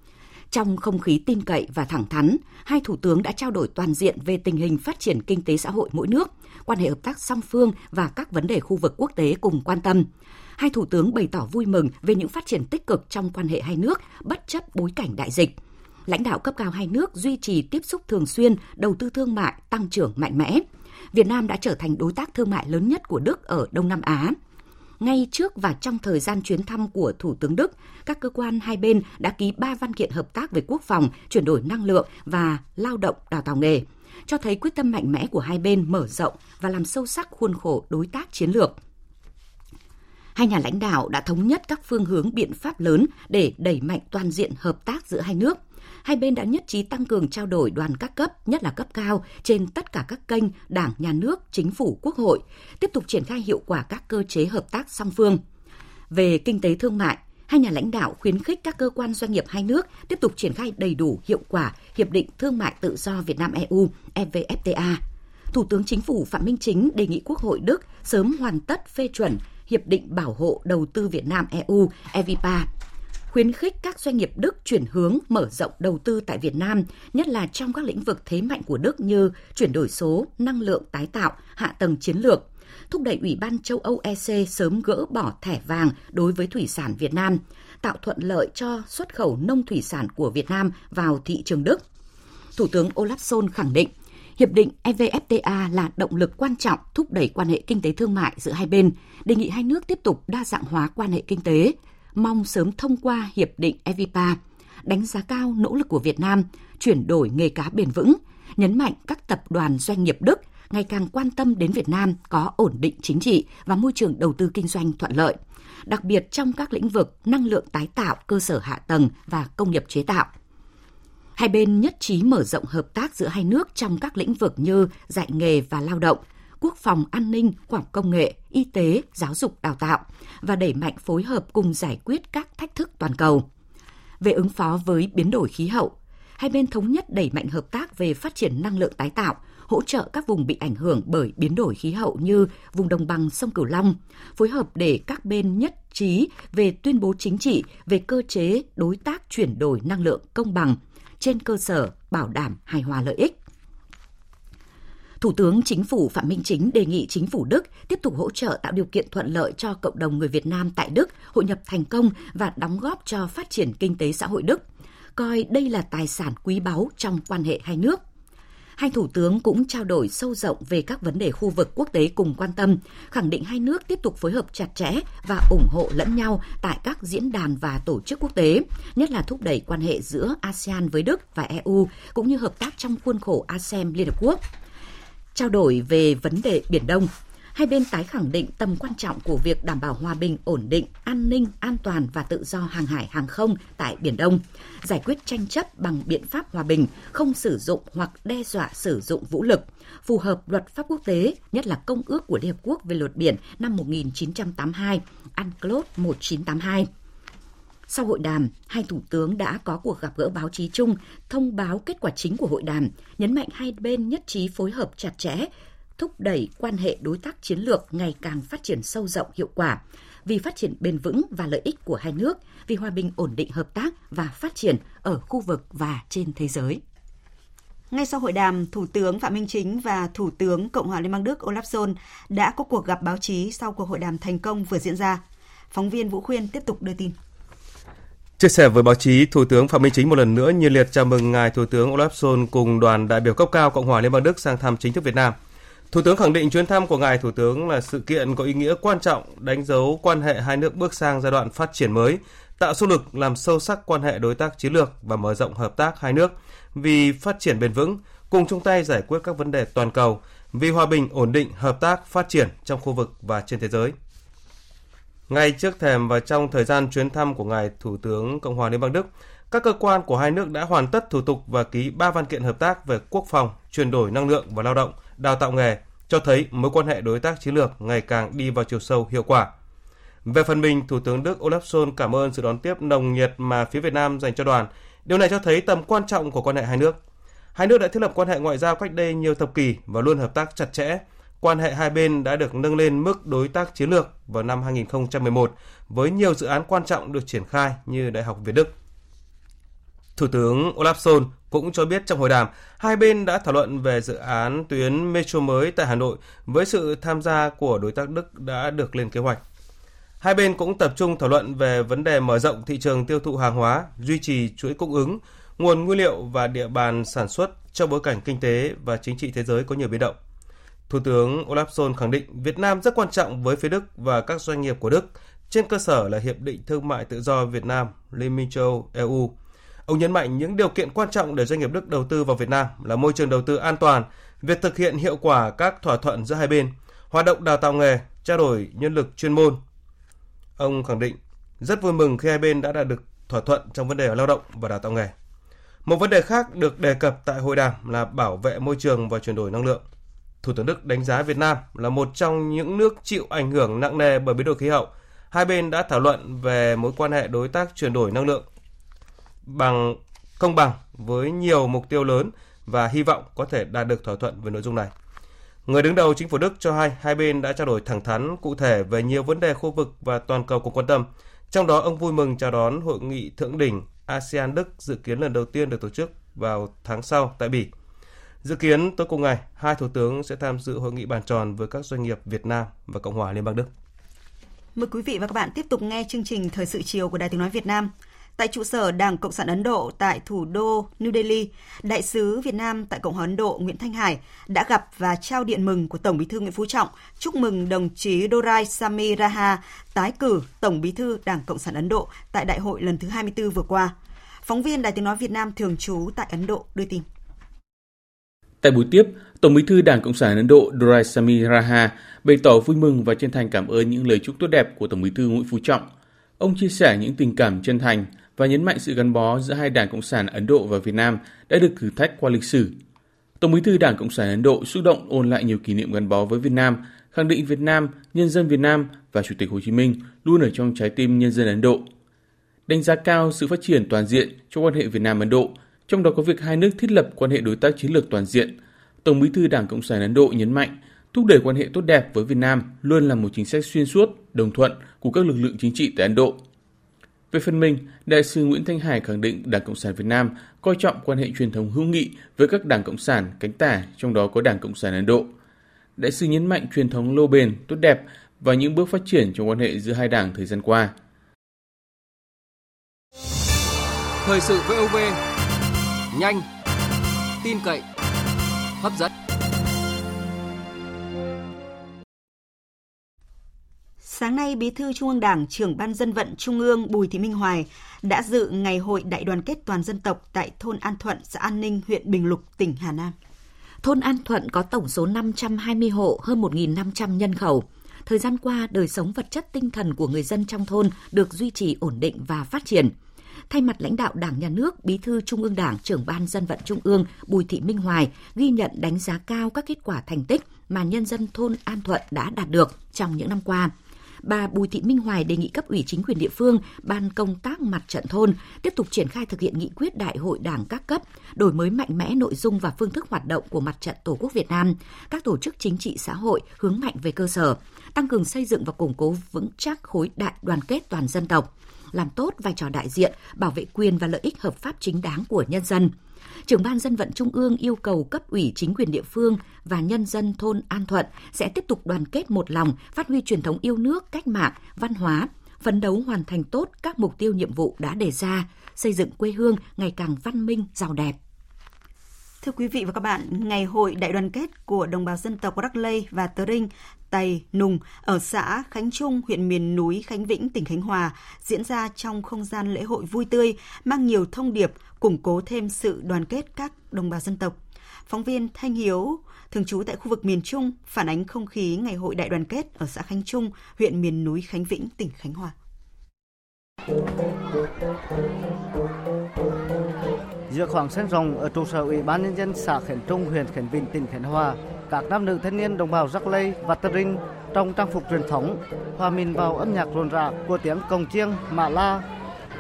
trong không khí tin cậy và thẳng thắn, hai thủ tướng đã trao đổi toàn diện về tình hình phát triển kinh tế xã hội mỗi nước, quan hệ hợp tác song phương và các vấn đề khu vực quốc tế cùng quan tâm. Hai thủ tướng bày tỏ vui mừng về những phát triển tích cực trong quan hệ hai nước bất chấp bối cảnh đại dịch. Lãnh đạo cấp cao hai nước duy trì tiếp xúc thường xuyên, đầu tư thương mại tăng trưởng mạnh mẽ. Việt Nam đã trở thành đối tác thương mại lớn nhất của Đức ở Đông Nam Á ngay trước và trong thời gian chuyến thăm của Thủ tướng Đức, các cơ quan hai bên đã ký ba văn kiện hợp tác về quốc phòng, chuyển đổi năng lượng và lao động đào tạo nghề, cho thấy quyết tâm mạnh mẽ của hai bên mở rộng và làm sâu sắc khuôn khổ đối tác chiến lược. Hai nhà lãnh đạo đã thống nhất các phương hướng biện pháp lớn để đẩy mạnh toàn diện hợp tác giữa hai nước – hai bên đã nhất trí tăng cường trao đổi đoàn các cấp, nhất là cấp cao, trên tất cả các kênh Đảng, Nhà nước, Chính phủ, Quốc hội, tiếp tục triển khai hiệu quả các cơ chế hợp tác song phương. Về kinh tế thương mại, hai nhà lãnh đạo khuyến khích các cơ quan doanh nghiệp hai nước tiếp tục triển khai đầy đủ hiệu quả Hiệp định Thương mại Tự do Việt Nam-EU, EVFTA. Thủ tướng Chính phủ Phạm Minh Chính đề nghị Quốc hội Đức sớm hoàn tất phê chuẩn Hiệp định Bảo hộ Đầu tư Việt Nam-EU, EVPA khuyến khích các doanh nghiệp Đức chuyển hướng mở rộng đầu tư tại Việt Nam, nhất là trong các lĩnh vực thế mạnh của Đức như chuyển đổi số, năng lượng tái tạo, hạ tầng chiến lược, thúc đẩy Ủy ban châu Âu EC sớm gỡ bỏ thẻ vàng đối với thủy sản Việt Nam, tạo thuận lợi cho xuất khẩu nông thủy sản của Việt Nam vào thị trường Đức. Thủ tướng Olaf Scholz khẳng định, Hiệp định EVFTA là động lực quan trọng thúc đẩy quan hệ kinh tế thương mại giữa hai bên, đề nghị hai nước tiếp tục đa dạng hóa quan hệ kinh tế, mong sớm thông qua Hiệp định EVPA, đánh giá cao nỗ lực của Việt Nam chuyển đổi nghề cá bền vững, nhấn mạnh các tập đoàn doanh nghiệp Đức ngày càng quan tâm đến Việt Nam có ổn định chính trị và môi trường đầu tư kinh doanh thuận lợi, đặc biệt trong các lĩnh vực năng lượng tái tạo, cơ sở hạ tầng và công nghiệp chế tạo. Hai bên nhất trí mở rộng hợp tác giữa hai nước trong các lĩnh vực như dạy nghề và lao động, quốc phòng an ninh, khoa học công nghệ, y tế, giáo dục đào tạo và đẩy mạnh phối hợp cùng giải quyết các thách thức toàn cầu. Về ứng phó với biến đổi khí hậu, hai bên thống nhất đẩy mạnh hợp tác về phát triển năng lượng tái tạo, hỗ trợ các vùng bị ảnh hưởng bởi biến đổi khí hậu như vùng đồng bằng sông Cửu Long, phối hợp để các bên nhất trí về tuyên bố chính trị về cơ chế đối tác chuyển đổi năng lượng công bằng trên cơ sở bảo đảm hài hòa lợi ích. Thủ tướng Chính phủ Phạm Minh Chính đề nghị Chính phủ Đức tiếp tục hỗ trợ tạo điều kiện thuận lợi cho cộng đồng người Việt Nam tại Đức hội nhập thành công và đóng góp cho phát triển kinh tế xã hội Đức, coi đây là tài sản quý báu trong quan hệ hai nước. Hai thủ tướng cũng trao đổi sâu rộng về các vấn đề khu vực quốc tế cùng quan tâm, khẳng định hai nước tiếp tục phối hợp chặt chẽ và ủng hộ lẫn nhau tại các diễn đàn và tổ chức quốc tế, nhất là thúc đẩy quan hệ giữa ASEAN với Đức và EU, cũng như hợp tác trong khuôn khổ ASEM Liên Hợp Quốc trao đổi về vấn đề Biển Đông. Hai bên tái khẳng định tầm quan trọng của việc đảm bảo hòa bình, ổn định, an ninh, an toàn và tự do hàng hải hàng không tại Biển Đông, giải quyết tranh chấp bằng biện pháp hòa bình, không sử dụng hoặc đe dọa sử dụng vũ lực, phù hợp luật pháp quốc tế, nhất là Công ước của Liên Hợp Quốc về luật biển năm 1982, UNCLOS 1982 sau hội đàm, hai thủ tướng đã có cuộc gặp gỡ báo chí chung, thông báo kết quả chính của hội đàm, nhấn mạnh hai bên nhất trí phối hợp chặt chẽ, thúc đẩy quan hệ đối tác chiến lược ngày càng phát triển sâu rộng hiệu quả, vì phát triển bền vững và lợi ích của hai nước, vì hòa bình ổn định hợp tác và phát triển ở khu vực và trên thế giới. Ngay sau hội đàm, Thủ tướng Phạm Minh Chính và Thủ tướng Cộng hòa Liên bang Đức Olaf Scholz đã có cuộc gặp báo chí sau cuộc hội đàm thành công vừa diễn ra. Phóng viên Vũ Khuyên tiếp tục đưa tin. Chia sẻ với báo chí, Thủ tướng Phạm Minh Chính một lần nữa nhiệt liệt chào mừng ngài Thủ tướng Olaf Scholz cùng đoàn đại biểu cấp cao Cộng hòa Liên bang Đức sang thăm chính thức Việt Nam. Thủ tướng khẳng định chuyến thăm của ngài Thủ tướng là sự kiện có ý nghĩa quan trọng, đánh dấu quan hệ hai nước bước sang giai đoạn phát triển mới, tạo xung lực làm sâu sắc quan hệ đối tác chiến lược và mở rộng hợp tác hai nước vì phát triển bền vững, cùng chung tay giải quyết các vấn đề toàn cầu, vì hòa bình, ổn định, hợp tác, phát triển trong khu vực và trên thế giới. Ngay trước thềm và trong thời gian chuyến thăm của ngài Thủ tướng Cộng hòa Liên bang Đức, các cơ quan của hai nước đã hoàn tất thủ tục và ký ba văn kiện hợp tác về quốc phòng, chuyển đổi năng lượng và lao động, đào tạo nghề, cho thấy mối quan hệ đối tác chiến lược ngày càng đi vào chiều sâu hiệu quả. Về phần mình, Thủ tướng Đức Olaf Scholz cảm ơn sự đón tiếp nồng nhiệt mà phía Việt Nam dành cho đoàn. Điều này cho thấy tầm quan trọng của quan hệ hai nước. Hai nước đã thiết lập quan hệ ngoại giao cách đây nhiều thập kỷ và luôn hợp tác chặt chẽ. Quan hệ hai bên đã được nâng lên mức đối tác chiến lược vào năm 2011 với nhiều dự án quan trọng được triển khai như Đại học Việt Đức. Thủ tướng Olaf Scholz cũng cho biết trong hội đàm, hai bên đã thảo luận về dự án tuyến metro mới tại Hà Nội với sự tham gia của đối tác Đức đã được lên kế hoạch. Hai bên cũng tập trung thảo luận về vấn đề mở rộng thị trường tiêu thụ hàng hóa, duy trì chuỗi cung ứng, nguồn nguyên liệu và địa bàn sản xuất trong bối cảnh kinh tế và chính trị thế giới có nhiều biến động. Thủ tướng Olaf Scholz khẳng định Việt Nam rất quan trọng với phía Đức và các doanh nghiệp của Đức trên cơ sở là Hiệp định Thương mại Tự do Việt Nam, Liên minh châu EU. Ông nhấn mạnh những điều kiện quan trọng để doanh nghiệp Đức đầu tư vào Việt Nam là môi trường đầu tư an toàn, việc thực hiện hiệu quả các thỏa thuận giữa hai bên, hoạt động đào tạo nghề, trao đổi nhân lực chuyên môn, Ông khẳng định rất vui mừng khi hai bên đã đạt được thỏa thuận trong vấn đề lao động và đào tạo nghề. Một vấn đề khác được đề cập tại hội đàm là bảo vệ môi trường và chuyển đổi năng lượng. Thủ tướng Đức đánh giá Việt Nam là một trong những nước chịu ảnh hưởng nặng nề bởi biến đổi khí hậu. Hai bên đã thảo luận về mối quan hệ đối tác chuyển đổi năng lượng bằng công bằng với nhiều mục tiêu lớn và hy vọng có thể đạt được thỏa thuận về nội dung này. Người đứng đầu chính phủ Đức cho hay hai bên đã trao đổi thẳng thắn cụ thể về nhiều vấn đề khu vực và toàn cầu cùng quan tâm. Trong đó, ông vui mừng chào đón hội nghị thượng đỉnh ASEAN Đức dự kiến lần đầu tiên được tổ chức vào tháng sau tại Bỉ. Dự kiến tối cùng ngày, hai thủ tướng sẽ tham dự hội nghị bàn tròn với các doanh nghiệp Việt Nam và Cộng hòa Liên bang Đức. Mời quý vị và các bạn tiếp tục nghe chương trình Thời sự chiều của Đài Tiếng Nói Việt Nam tại trụ sở Đảng Cộng sản Ấn Độ tại thủ đô New Delhi, Đại sứ Việt Nam tại Cộng hòa Ấn Độ Nguyễn Thanh Hải đã gặp và trao điện mừng của Tổng Bí thư Nguyễn Phú Trọng chúc mừng đồng chí Dorai Sami Raha tái cử Tổng Bí thư Đảng Cộng sản Ấn Độ tại Đại hội lần thứ 24 vừa qua. Phóng viên Đài Tiếng Nói Việt Nam thường trú tại Ấn Độ đưa tin. Tại buổi tiếp, Tổng Bí thư Đảng Cộng sản Ấn Độ Doraisamy Raha bày tỏ vui mừng và chân thành cảm ơn những lời chúc tốt đẹp của Tổng Bí thư Nguyễn Phú Trọng. Ông chia sẻ những tình cảm chân thành và nhấn mạnh sự gắn bó giữa hai đảng Cộng sản Ấn Độ và Việt Nam đã được thử thách qua lịch sử. Tổng bí thư Đảng Cộng sản Ấn Độ xúc động ôn lại nhiều kỷ niệm gắn bó với Việt Nam, khẳng định Việt Nam, nhân dân Việt Nam và Chủ tịch Hồ Chí Minh luôn ở trong trái tim nhân dân Ấn Độ. Đánh giá cao sự phát triển toàn diện trong quan hệ Việt Nam Ấn Độ, trong đó có việc hai nước thiết lập quan hệ đối tác chiến lược toàn diện. Tổng bí thư Đảng Cộng sản Ấn Độ nhấn mạnh, thúc đẩy quan hệ tốt đẹp với Việt Nam luôn là một chính sách xuyên suốt, đồng thuận của các lực lượng chính trị tại Ấn Độ. Về phần mình, Đại sứ Nguyễn Thanh Hải khẳng định Đảng Cộng sản Việt Nam coi trọng quan hệ truyền thống hữu nghị với các đảng Cộng sản cánh tả, trong đó có Đảng Cộng sản Ấn Độ. Đại sứ nhấn mạnh truyền thống lâu bền, tốt đẹp và những bước phát triển trong quan hệ giữa hai đảng thời gian qua. Thời sự VOV, nhanh, tin cậy, hấp dẫn. Sáng nay, Bí thư Trung ương Đảng, trưởng Ban dân vận Trung ương Bùi Thị Minh Hoài đã dự ngày hội đại đoàn kết toàn dân tộc tại thôn An Thuận, xã An Ninh, huyện Bình Lục, tỉnh Hà Nam. Thôn An Thuận có tổng số 520 hộ, hơn 1.500 nhân khẩu. Thời gian qua, đời sống vật chất tinh thần của người dân trong thôn được duy trì ổn định và phát triển. Thay mặt lãnh đạo Đảng Nhà nước, Bí thư Trung ương Đảng, trưởng ban dân vận Trung ương Bùi Thị Minh Hoài ghi nhận đánh giá cao các kết quả thành tích mà nhân dân thôn An Thuận đã đạt được trong những năm qua – bà Bùi Thị Minh Hoài đề nghị cấp ủy chính quyền địa phương, ban công tác mặt trận thôn tiếp tục triển khai thực hiện nghị quyết đại hội đảng các cấp, đổi mới mạnh mẽ nội dung và phương thức hoạt động của mặt trận Tổ quốc Việt Nam, các tổ chức chính trị xã hội hướng mạnh về cơ sở, tăng cường xây dựng và củng cố vững chắc khối đại đoàn kết toàn dân tộc làm tốt vai trò đại diện, bảo vệ quyền và lợi ích hợp pháp chính đáng của nhân dân. trưởng ban dân vận Trung ương yêu cầu cấp ủy chính quyền địa phương và nhân dân thôn An Thuận sẽ tiếp tục đoàn kết một lòng, phát huy truyền thống yêu nước, cách mạng, văn hóa, phấn đấu hoàn thành tốt các mục tiêu nhiệm vụ đã đề ra, xây dựng quê hương ngày càng văn minh, giàu đẹp. Thưa quý vị và các bạn, Ngày hội đại đoàn kết của đồng bào dân tộc Rắc Lây và Tờ Rinh, Tày, Nùng ở xã Khánh Trung, huyện miền núi Khánh Vĩnh, tỉnh Khánh Hòa diễn ra trong không gian lễ hội vui tươi, mang nhiều thông điệp, củng cố thêm sự đoàn kết các đồng bào dân tộc. Phóng viên Thanh Hiếu, thường trú tại khu vực miền Trung, phản ánh không khí Ngày hội đại đoàn kết ở xã Khánh Trung, huyện miền núi Khánh Vĩnh, tỉnh Khánh Hòa. Giữa khoảng sân rồng ở trụ sở Ủy ban nhân dân xã Khánh Trung, huyện Khánh Vĩnh, tỉnh Khánh Hòa, các nam nữ thanh niên đồng bào Rắc Lây và Tơ Rinh trong trang phục truyền thống hòa mình vào âm nhạc rộn rã của tiếng cồng chiêng, mạ la.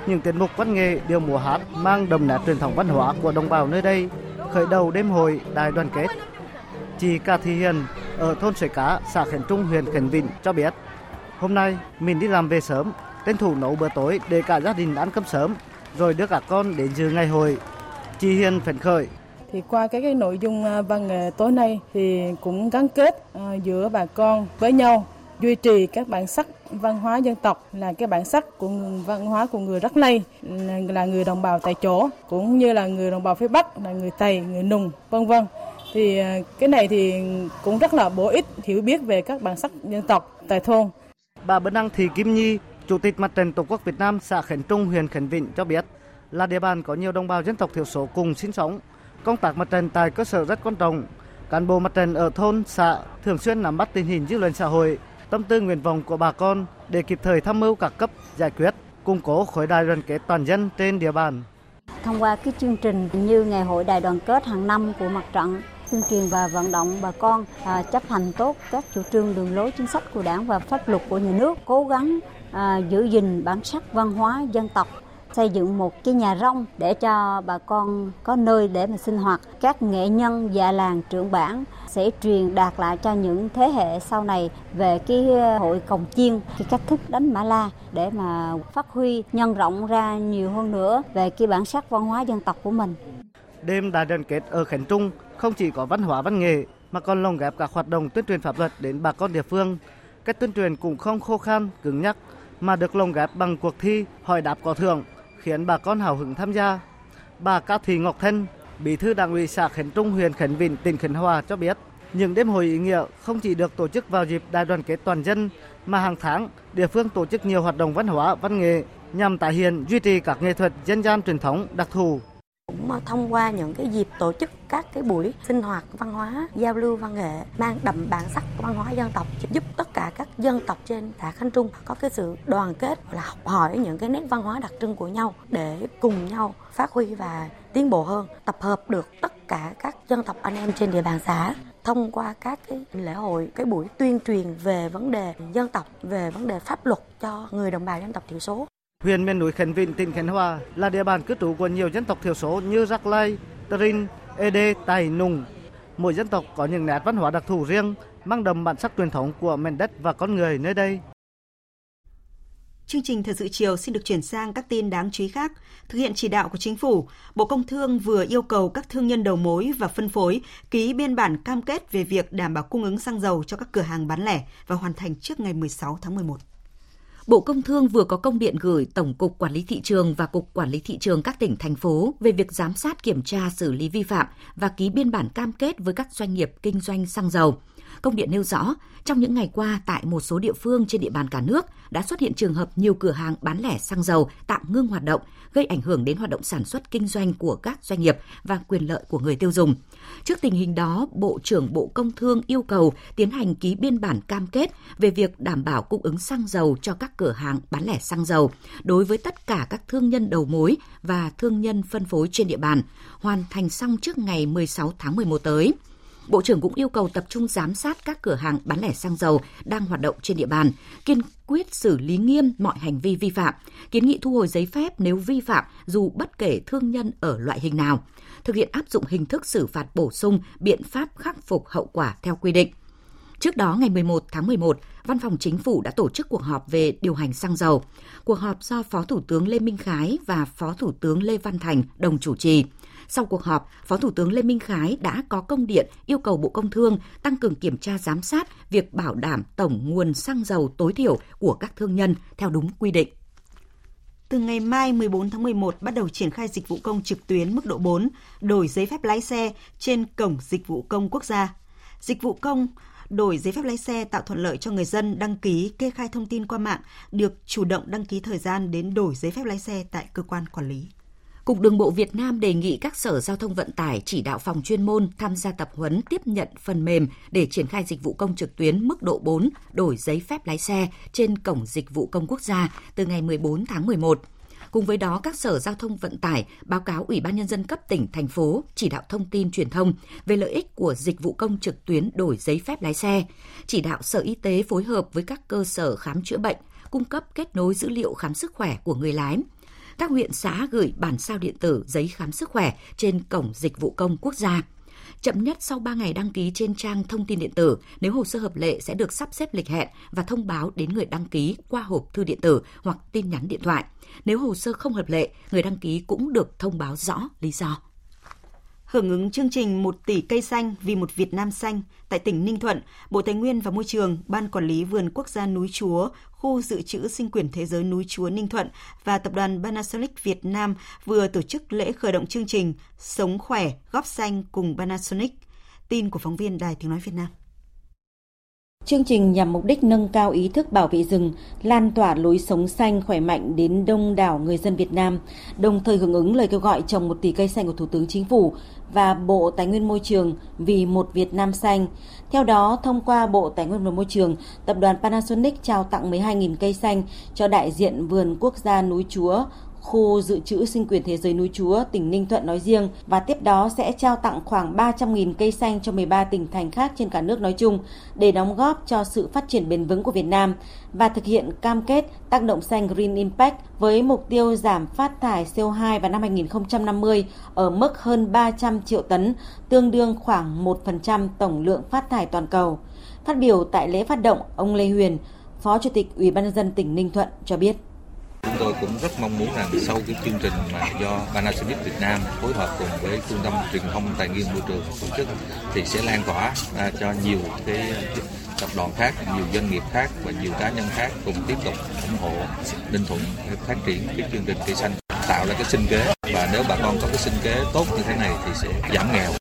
Những tiết mục văn nghệ, điệu múa hát mang đậm nét truyền thống văn hóa của đồng bào nơi đây khởi đầu đêm hội đại đoàn kết. Chị Cà Thị Hiền ở thôn Sợi Cá, xã Khánh Trung, huyện Khánh Vĩnh cho biết, hôm nay mình đi làm về sớm, tranh thủ nấu bữa tối để cả gia đình ăn cơm sớm, rồi đưa cả con đến dự ngày hội. Chị Hiền phấn khởi thì qua cái cái nội dung à, văn nghệ tối nay thì cũng gắn kết à, giữa bà con với nhau duy trì các bản sắc văn hóa dân tộc là cái bản sắc của người, văn hóa của người Rắc Lây là người đồng bào tại chỗ cũng như là người đồng bào phía Bắc là người Tây, người Nùng, vân vân. Thì à, cái này thì cũng rất là bổ ích hiểu biết về các bản sắc dân tộc tại thôn. Bà Bấn Đăng Thị Kim Nhi, Chủ tịch Mặt trận Tổ quốc Việt Nam xã Khánh Trung, huyện Khánh Vĩnh cho biết là địa bàn có nhiều đồng bào dân tộc thiểu số cùng sinh sống. Công tác mặt trận tại cơ sở rất quan trọng. Cán bộ mặt trận ở thôn, xã thường xuyên nắm bắt tình hình dư luận xã hội, tâm tư nguyện vọng của bà con để kịp thời tham mưu các cấp giải quyết, củng cố khối đại đoàn kết toàn dân trên địa bàn. Thông qua cái chương trình như ngày hội đại đoàn kết hàng năm của mặt trận tuyên truyền và vận động bà con à, chấp hành tốt các chủ trương đường lối chính sách của đảng và pháp luật của nhà nước cố gắng à, giữ gìn bản sắc văn hóa dân tộc xây dựng một cái nhà rông để cho bà con có nơi để mà sinh hoạt. Các nghệ nhân già làng trưởng bản sẽ truyền đạt lại cho những thế hệ sau này về cái hội cồng chiên, cái cách thức đánh mã la để mà phát huy nhân rộng ra nhiều hơn nữa về cái bản sắc văn hóa dân tộc của mình. Đêm đại đoàn kết ở Khánh Trung không chỉ có văn hóa văn nghệ mà còn lồng ghép các hoạt động tuyên truyền pháp luật đến bà con địa phương. Cách tuyên truyền cũng không khô khan, cứng nhắc mà được lồng ghép bằng cuộc thi hỏi đáp có thưởng khiến bà con hào hứng tham gia. Bà Cao Thị Ngọc Thân, Bí thư Đảng ủy xã Khánh Trung, huyện Khánh Vĩnh, tỉnh Khánh Hòa cho biết, những đêm hội ý nghĩa không chỉ được tổ chức vào dịp đại đoàn kết toàn dân mà hàng tháng địa phương tổ chức nhiều hoạt động văn hóa, văn nghệ nhằm tái hiện duy trì các nghệ thuật dân gian truyền thống đặc thù thông qua những cái dịp tổ chức các cái buổi sinh hoạt văn hóa, giao lưu văn nghệ, mang đậm bản sắc văn hóa dân tộc giúp tất cả các dân tộc trên xã Khánh Trung có cái sự đoàn kết là học hỏi những cái nét văn hóa đặc trưng của nhau để cùng nhau phát huy và tiến bộ hơn, tập hợp được tất cả các dân tộc anh em trên địa bàn xã thông qua các cái lễ hội, cái buổi tuyên truyền về vấn đề dân tộc, về vấn đề pháp luật cho người đồng bào dân tộc thiểu số. Huyện miền núi Khánh Vĩnh, tỉnh Khánh Hòa là địa bàn cư trú của nhiều dân tộc thiểu số như Rắc Lai, Tơ Rin, Ede, Tài, Nùng. Mỗi dân tộc có những nét văn hóa đặc thù riêng, mang đậm bản sắc truyền thống của mảnh đất và con người nơi đây. Chương trình Thời sự chiều xin được chuyển sang các tin đáng chú ý khác. Thực hiện chỉ đạo của Chính phủ, Bộ Công Thương vừa yêu cầu các thương nhân đầu mối và phân phối ký biên bản cam kết về việc đảm bảo cung ứng xăng dầu cho các cửa hàng bán lẻ và hoàn thành trước ngày 16 tháng 11. Bộ Công Thương vừa có công điện gửi Tổng cục Quản lý thị trường và Cục Quản lý thị trường các tỉnh thành phố về việc giám sát kiểm tra xử lý vi phạm và ký biên bản cam kết với các doanh nghiệp kinh doanh xăng dầu. Công điện nêu rõ, trong những ngày qua tại một số địa phương trên địa bàn cả nước đã xuất hiện trường hợp nhiều cửa hàng bán lẻ xăng dầu tạm ngưng hoạt động, gây ảnh hưởng đến hoạt động sản xuất kinh doanh của các doanh nghiệp và quyền lợi của người tiêu dùng. Trước tình hình đó, Bộ trưởng Bộ Công Thương yêu cầu tiến hành ký biên bản cam kết về việc đảm bảo cung ứng xăng dầu cho các cửa hàng bán lẻ xăng dầu đối với tất cả các thương nhân đầu mối và thương nhân phân phối trên địa bàn, hoàn thành xong trước ngày 16 tháng 11 tới. Bộ trưởng cũng yêu cầu tập trung giám sát các cửa hàng bán lẻ xăng dầu đang hoạt động trên địa bàn, kiên quyết xử lý nghiêm mọi hành vi vi phạm, kiến nghị thu hồi giấy phép nếu vi phạm dù bất kể thương nhân ở loại hình nào, thực hiện áp dụng hình thức xử phạt bổ sung, biện pháp khắc phục hậu quả theo quy định. Trước đó, ngày 11 tháng 11, Văn phòng Chính phủ đã tổ chức cuộc họp về điều hành xăng dầu. Cuộc họp do Phó Thủ tướng Lê Minh Khái và Phó Thủ tướng Lê Văn Thành đồng chủ trì. Sau cuộc họp, Phó Thủ tướng Lê Minh Khái đã có công điện yêu cầu Bộ Công Thương tăng cường kiểm tra giám sát việc bảo đảm tổng nguồn xăng dầu tối thiểu của các thương nhân theo đúng quy định. Từ ngày mai 14 tháng 11 bắt đầu triển khai dịch vụ công trực tuyến mức độ 4, đổi giấy phép lái xe trên cổng dịch vụ công quốc gia. Dịch vụ công đổi giấy phép lái xe tạo thuận lợi cho người dân đăng ký kê khai thông tin qua mạng, được chủ động đăng ký thời gian đến đổi giấy phép lái xe tại cơ quan quản lý. Cục Đường bộ Việt Nam đề nghị các sở giao thông vận tải chỉ đạo phòng chuyên môn tham gia tập huấn tiếp nhận phần mềm để triển khai dịch vụ công trực tuyến mức độ 4 đổi giấy phép lái xe trên cổng dịch vụ công quốc gia từ ngày 14 tháng 11. Cùng với đó, các sở giao thông vận tải báo cáo Ủy ban Nhân dân cấp tỉnh, thành phố chỉ đạo thông tin truyền thông về lợi ích của dịch vụ công trực tuyến đổi giấy phép lái xe, chỉ đạo Sở Y tế phối hợp với các cơ sở khám chữa bệnh, cung cấp kết nối dữ liệu khám sức khỏe của người lái, các huyện xã gửi bản sao điện tử giấy khám sức khỏe trên cổng dịch vụ công quốc gia. Chậm nhất sau 3 ngày đăng ký trên trang thông tin điện tử, nếu hồ sơ hợp lệ sẽ được sắp xếp lịch hẹn và thông báo đến người đăng ký qua hộp thư điện tử hoặc tin nhắn điện thoại. Nếu hồ sơ không hợp lệ, người đăng ký cũng được thông báo rõ lý do. Hưởng ứng chương trình 1 tỷ cây xanh vì một Việt Nam xanh tại tỉnh Ninh Thuận, Bộ Tài nguyên và Môi trường, Ban Quản lý Vườn Quốc gia Núi Chúa, Khu Dự trữ Sinh quyển Thế giới Núi Chúa Ninh Thuận và Tập đoàn Panasonic Việt Nam vừa tổ chức lễ khởi động chương trình Sống khỏe, góp xanh cùng Panasonic. Tin của phóng viên Đài Tiếng Nói Việt Nam. Chương trình nhằm mục đích nâng cao ý thức bảo vệ rừng, lan tỏa lối sống xanh khỏe mạnh đến đông đảo người dân Việt Nam, đồng thời hưởng ứng lời kêu gọi trồng một tỷ cây xanh của Thủ tướng Chính phủ và Bộ Tài nguyên Môi trường vì một Việt Nam xanh. Theo đó, thông qua Bộ Tài nguyên và Môi trường, tập đoàn Panasonic trao tặng 12.000 cây xanh cho đại diện vườn quốc gia núi Chúa, khu dự trữ sinh quyền thế giới núi Chúa, tỉnh Ninh Thuận nói riêng và tiếp đó sẽ trao tặng khoảng 300.000 cây xanh cho 13 tỉnh thành khác trên cả nước nói chung để đóng góp cho sự phát triển bền vững của Việt Nam và thực hiện cam kết tác động xanh Green Impact với mục tiêu giảm phát thải CO2 vào năm 2050 ở mức hơn 300 triệu tấn, tương đương khoảng 1% tổng lượng phát thải toàn cầu. Phát biểu tại lễ phát động, ông Lê Huyền, Phó Chủ tịch Ủy ban nhân dân tỉnh Ninh Thuận cho biết. Chúng tôi cũng rất mong muốn rằng sau cái chương trình mà do Panasonic Việt Nam phối hợp cùng với Trung tâm Truyền thông Tài nguyên Môi trường tổ chức thì sẽ lan tỏa à, cho nhiều cái tập đoàn khác, nhiều doanh nghiệp khác và nhiều cá nhân khác cùng tiếp tục ủng hộ Ninh Thuận phát triển cái chương trình cây xanh tạo ra cái sinh kế và nếu bà con có cái sinh kế tốt như thế này thì sẽ giảm nghèo.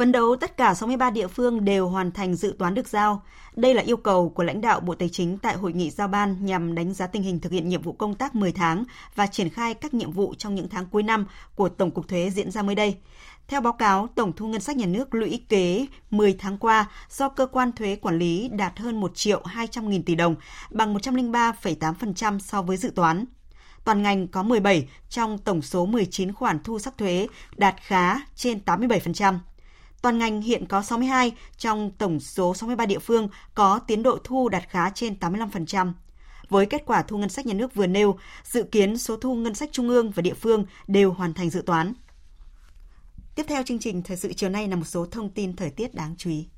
Phấn đấu tất cả 63 địa phương đều hoàn thành dự toán được giao. Đây là yêu cầu của lãnh đạo Bộ Tài chính tại hội nghị giao ban nhằm đánh giá tình hình thực hiện nhiệm vụ công tác 10 tháng và triển khai các nhiệm vụ trong những tháng cuối năm của Tổng cục Thuế diễn ra mới đây. Theo báo cáo, tổng thu ngân sách nhà nước lũy kế 10 tháng qua do cơ quan thuế quản lý đạt hơn 1 triệu 200 nghìn tỷ đồng, bằng 103,8% so với dự toán. Toàn ngành có 17 trong tổng số 19 khoản thu sắc thuế đạt khá trên 87%. Toàn ngành hiện có 62 trong tổng số 63 địa phương có tiến độ thu đạt khá trên 85%. Với kết quả thu ngân sách nhà nước vừa nêu, dự kiến số thu ngân sách trung ương và địa phương đều hoàn thành dự toán. Tiếp theo chương trình thời sự chiều nay là một số thông tin thời tiết đáng chú ý.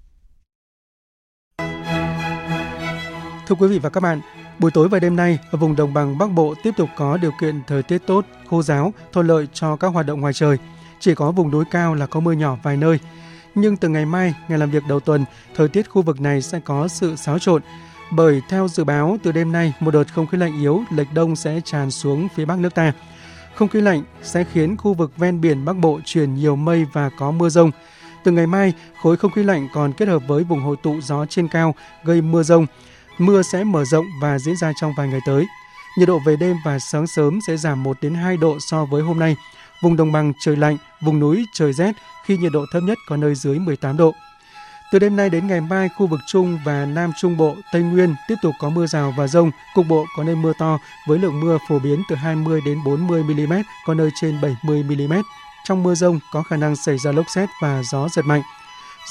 Thưa quý vị và các bạn, buổi tối và đêm nay ở vùng đồng bằng Bắc Bộ tiếp tục có điều kiện thời tiết tốt, khô giáo, thuận lợi cho các hoạt động ngoài trời. Chỉ có vùng núi cao là có mưa nhỏ vài nơi. Nhưng từ ngày mai, ngày làm việc đầu tuần, thời tiết khu vực này sẽ có sự xáo trộn. Bởi theo dự báo, từ đêm nay, một đợt không khí lạnh yếu lệch đông sẽ tràn xuống phía bắc nước ta. Không khí lạnh sẽ khiến khu vực ven biển Bắc Bộ chuyển nhiều mây và có mưa rông. Từ ngày mai, khối không khí lạnh còn kết hợp với vùng hội tụ gió trên cao gây mưa rông. Mưa sẽ mở rộng và diễn ra trong vài ngày tới. Nhiệt độ về đêm và sáng sớm sẽ giảm 1 đến 2 độ so với hôm nay. Vùng đồng bằng trời lạnh, vùng núi trời rét khi nhiệt độ thấp nhất có nơi dưới 18 độ. Từ đêm nay đến ngày mai, khu vực Trung và Nam Trung Bộ, Tây Nguyên tiếp tục có mưa rào và rông, cục bộ có nơi mưa to với lượng mưa phổ biến từ 20 đến 40 mm, có nơi trên 70 mm. Trong mưa rông có khả năng xảy ra lốc xét và gió giật mạnh.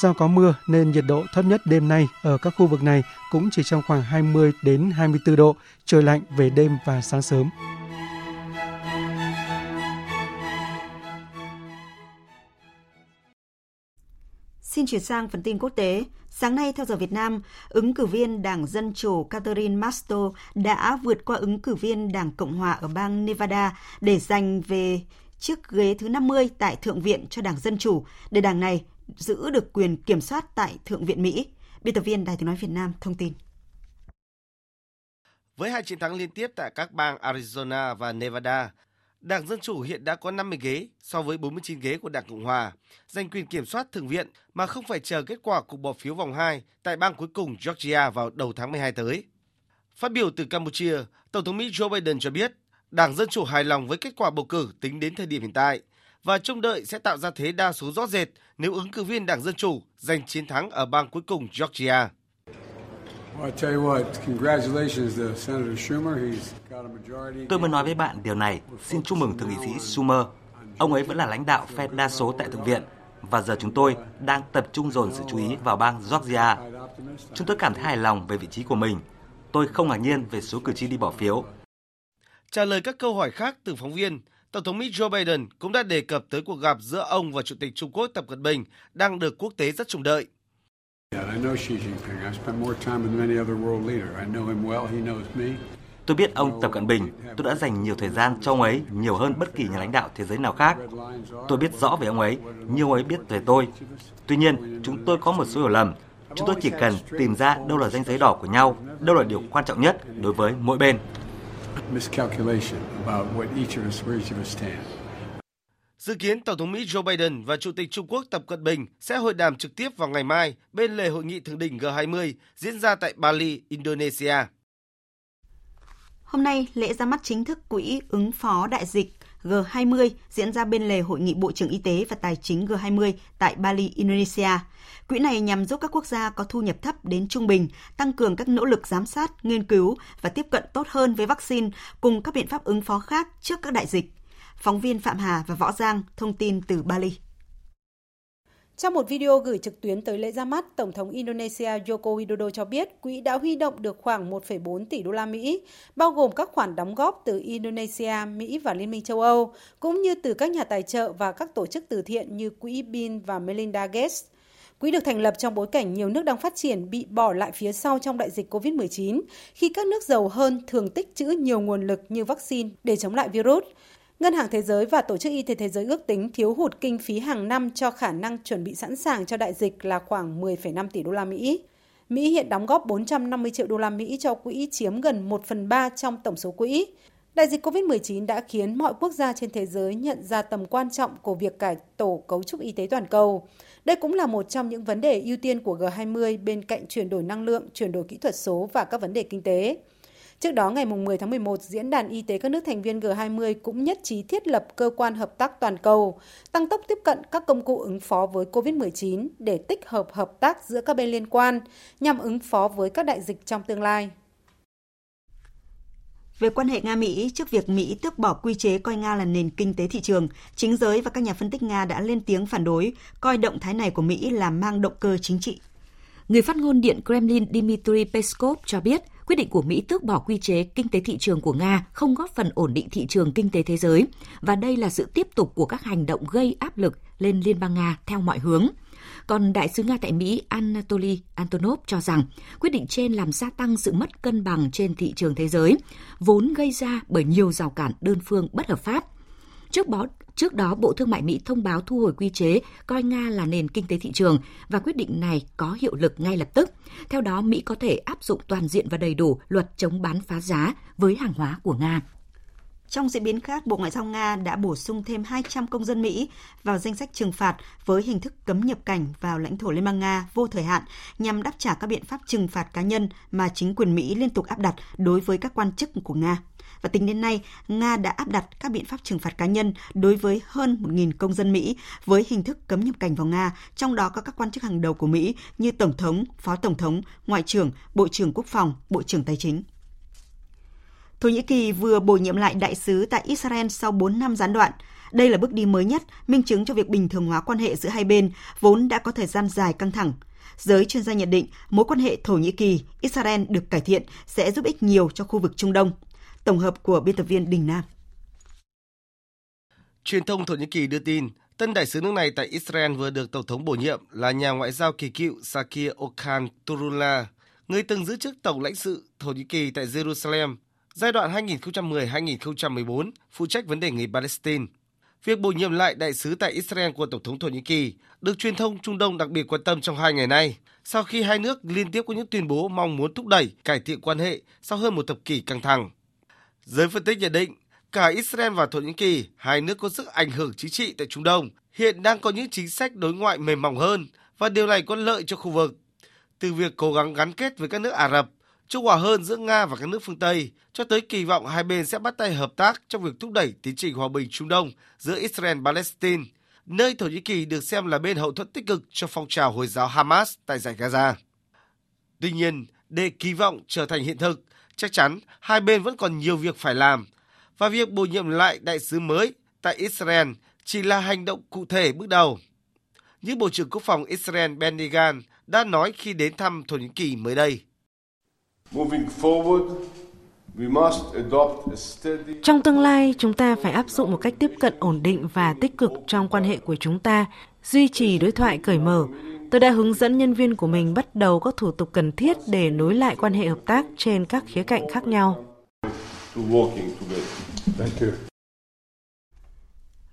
Do có mưa nên nhiệt độ thấp nhất đêm nay ở các khu vực này cũng chỉ trong khoảng 20 đến 24 độ, trời lạnh về đêm và sáng sớm. Xin chuyển sang phần tin quốc tế. Sáng nay, theo giờ Việt Nam, ứng cử viên Đảng Dân Chủ Catherine Masto đã vượt qua ứng cử viên Đảng Cộng Hòa ở bang Nevada để giành về chiếc ghế thứ 50 tại Thượng viện cho Đảng Dân Chủ để đảng này giữ được quyền kiểm soát tại Thượng viện Mỹ. Biên tập viên Đài tiếng nói Việt Nam thông tin. Với hai chiến thắng liên tiếp tại các bang Arizona và Nevada, Đảng Dân Chủ hiện đã có 50 ghế so với 49 ghế của Đảng Cộng Hòa, giành quyền kiểm soát Thượng viện mà không phải chờ kết quả cuộc bỏ phiếu vòng 2 tại bang cuối cùng Georgia vào đầu tháng 12 tới. Phát biểu từ Campuchia, Tổng thống Mỹ Joe Biden cho biết Đảng Dân Chủ hài lòng với kết quả bầu cử tính đến thời điểm hiện tại và trông đợi sẽ tạo ra thế đa số rõ rệt nếu ứng cử viên Đảng Dân Chủ giành chiến thắng ở bang cuối cùng Georgia. Tôi muốn nói với bạn điều này. Xin chúc mừng Thượng nghị sĩ Schumer. Ông ấy vẫn là lãnh đạo phe đa số tại Thượng viện và giờ chúng tôi đang tập trung dồn sự chú ý vào bang Georgia. Chúng tôi cảm thấy hài lòng về vị trí của mình. Tôi không ngạc nhiên về số cử tri đi bỏ phiếu. Trả lời các câu hỏi khác từ phóng viên, Tổng thống Mỹ Joe Biden cũng đã đề cập tới cuộc gặp giữa ông và Chủ tịch Trung Quốc Tập Cận Bình đang được quốc tế rất trông đợi. Tôi biết ông Tập Cận Bình, tôi đã dành nhiều thời gian cho ông ấy nhiều hơn bất kỳ nhà lãnh đạo thế giới nào khác. Tôi biết rõ về ông ấy, như ông ấy biết về tôi. Tuy nhiên, chúng tôi có một số hiểu lầm. Chúng tôi chỉ cần tìm ra đâu là ranh giới đỏ của nhau, đâu là điều quan trọng nhất đối với mỗi bên. Dự kiến Tổng thống Mỹ Joe Biden và Chủ tịch Trung Quốc Tập Cận Bình sẽ hội đàm trực tiếp vào ngày mai bên lề hội nghị thượng đỉnh G20 diễn ra tại Bali, Indonesia. Hôm nay, lễ ra mắt chính thức Quỹ ứng phó đại dịch G20 diễn ra bên lề Hội nghị Bộ trưởng Y tế và Tài chính G20 tại Bali, Indonesia. Quỹ này nhằm giúp các quốc gia có thu nhập thấp đến trung bình tăng cường các nỗ lực giám sát, nghiên cứu và tiếp cận tốt hơn với vaccine cùng các biện pháp ứng phó khác trước các đại dịch. Phóng viên Phạm Hà và Võ Giang thông tin từ Bali. Trong một video gửi trực tuyến tới lễ ra mắt, Tổng thống Indonesia Joko Widodo cho biết quỹ đã huy động được khoảng 1,4 tỷ đô la Mỹ, bao gồm các khoản đóng góp từ Indonesia, Mỹ và Liên minh châu Âu, cũng như từ các nhà tài trợ và các tổ chức từ thiện như quỹ Bill và Melinda Gates. Quỹ được thành lập trong bối cảnh nhiều nước đang phát triển bị bỏ lại phía sau trong đại dịch COVID-19, khi các nước giàu hơn thường tích trữ nhiều nguồn lực như vaccine để chống lại virus. Ngân hàng Thế giới và Tổ chức Y tế Thế giới ước tính thiếu hụt kinh phí hàng năm cho khả năng chuẩn bị sẵn sàng cho đại dịch là khoảng 10,5 tỷ đô la Mỹ. Mỹ hiện đóng góp 450 triệu đô la Mỹ cho quỹ chiếm gần 1 phần 3 trong tổng số quỹ. Đại dịch COVID-19 đã khiến mọi quốc gia trên thế giới nhận ra tầm quan trọng của việc cải tổ cấu trúc y tế toàn cầu. Đây cũng là một trong những vấn đề ưu tiên của G20 bên cạnh chuyển đổi năng lượng, chuyển đổi kỹ thuật số và các vấn đề kinh tế. Trước đó, ngày 10 tháng 11, Diễn đàn Y tế các nước thành viên G20 cũng nhất trí thiết lập cơ quan hợp tác toàn cầu, tăng tốc tiếp cận các công cụ ứng phó với COVID-19 để tích hợp hợp tác giữa các bên liên quan nhằm ứng phó với các đại dịch trong tương lai. Về quan hệ Nga-Mỹ, trước việc Mỹ tước bỏ quy chế coi Nga là nền kinh tế thị trường, chính giới và các nhà phân tích Nga đã lên tiếng phản đối, coi động thái này của Mỹ là mang động cơ chính trị. Người phát ngôn Điện Kremlin Dmitry Peskov cho biết quyết định của Mỹ tước bỏ quy chế kinh tế thị trường của Nga không góp phần ổn định thị trường kinh tế thế giới và đây là sự tiếp tục của các hành động gây áp lực lên Liên bang Nga theo mọi hướng. Còn đại sứ Nga tại Mỹ Anatoly Antonov cho rằng quyết định trên làm gia tăng sự mất cân bằng trên thị trường thế giới, vốn gây ra bởi nhiều rào cản đơn phương bất hợp pháp. Trước đó, Trước đó, Bộ Thương mại Mỹ thông báo thu hồi quy chế coi Nga là nền kinh tế thị trường và quyết định này có hiệu lực ngay lập tức. Theo đó, Mỹ có thể áp dụng toàn diện và đầy đủ luật chống bán phá giá với hàng hóa của Nga. Trong diễn biến khác, Bộ Ngoại giao Nga đã bổ sung thêm 200 công dân Mỹ vào danh sách trừng phạt với hình thức cấm nhập cảnh vào lãnh thổ Liên bang Nga vô thời hạn nhằm đáp trả các biện pháp trừng phạt cá nhân mà chính quyền Mỹ liên tục áp đặt đối với các quan chức của Nga. Và tính đến nay, Nga đã áp đặt các biện pháp trừng phạt cá nhân đối với hơn 1.000 công dân Mỹ với hình thức cấm nhập cảnh vào Nga, trong đó có các quan chức hàng đầu của Mỹ như Tổng thống, Phó Tổng thống, Ngoại trưởng, Bộ trưởng Quốc phòng, Bộ trưởng Tài chính. Thổ Nhĩ Kỳ vừa bổ nhiệm lại đại sứ tại Israel sau 4 năm gián đoạn. Đây là bước đi mới nhất, minh chứng cho việc bình thường hóa quan hệ giữa hai bên, vốn đã có thời gian dài căng thẳng. Giới chuyên gia nhận định mối quan hệ Thổ Nhĩ Kỳ, Israel được cải thiện sẽ giúp ích nhiều cho khu vực Trung Đông. Tổng hợp của biên tập viên Đình Nam. Truyền thông Thổ Nhĩ Kỳ đưa tin, tân đại sứ nước này tại Israel vừa được Tổng thống bổ nhiệm là nhà ngoại giao kỳ cựu Sakir Okan Turula, người từng giữ chức Tổng lãnh sự Thổ Nhĩ Kỳ tại Jerusalem giai đoạn 2010-2014, phụ trách vấn đề người Palestine. Việc bổ nhiệm lại đại sứ tại Israel của Tổng thống Thổ Nhĩ Kỳ được truyền thông Trung Đông đặc biệt quan tâm trong hai ngày nay, sau khi hai nước liên tiếp có những tuyên bố mong muốn thúc đẩy cải thiện quan hệ sau hơn một thập kỷ căng thẳng. Giới phân tích nhận định, cả Israel và Thổ Nhĩ Kỳ, hai nước có sức ảnh hưởng chính trị tại Trung Đông, hiện đang có những chính sách đối ngoại mềm mỏng hơn và điều này có lợi cho khu vực. Từ việc cố gắng gắn kết với các nước Ả Rập, trung hòa hơn giữa Nga và các nước phương Tây, cho tới kỳ vọng hai bên sẽ bắt tay hợp tác trong việc thúc đẩy tiến trình hòa bình Trung Đông giữa Israel và Palestine, nơi Thổ Nhĩ Kỳ được xem là bên hậu thuẫn tích cực cho phong trào Hồi giáo Hamas tại giải Gaza. Tuy nhiên, để kỳ vọng trở thành hiện thực, chắc chắn hai bên vẫn còn nhiều việc phải làm, và việc bổ nhiệm lại đại sứ mới tại Israel chỉ là hành động cụ thể bước đầu. Như Bộ trưởng Quốc phòng Israel Benny Gantz đã nói khi đến thăm Thổ Nhĩ Kỳ mới đây. Trong tương lai, chúng ta phải áp dụng một cách tiếp cận ổn định và tích cực trong quan hệ của chúng ta, duy trì đối thoại cởi mở. Tôi đã hướng dẫn nhân viên của mình bắt đầu các thủ tục cần thiết để nối lại quan hệ hợp tác trên các khía cạnh khác nhau.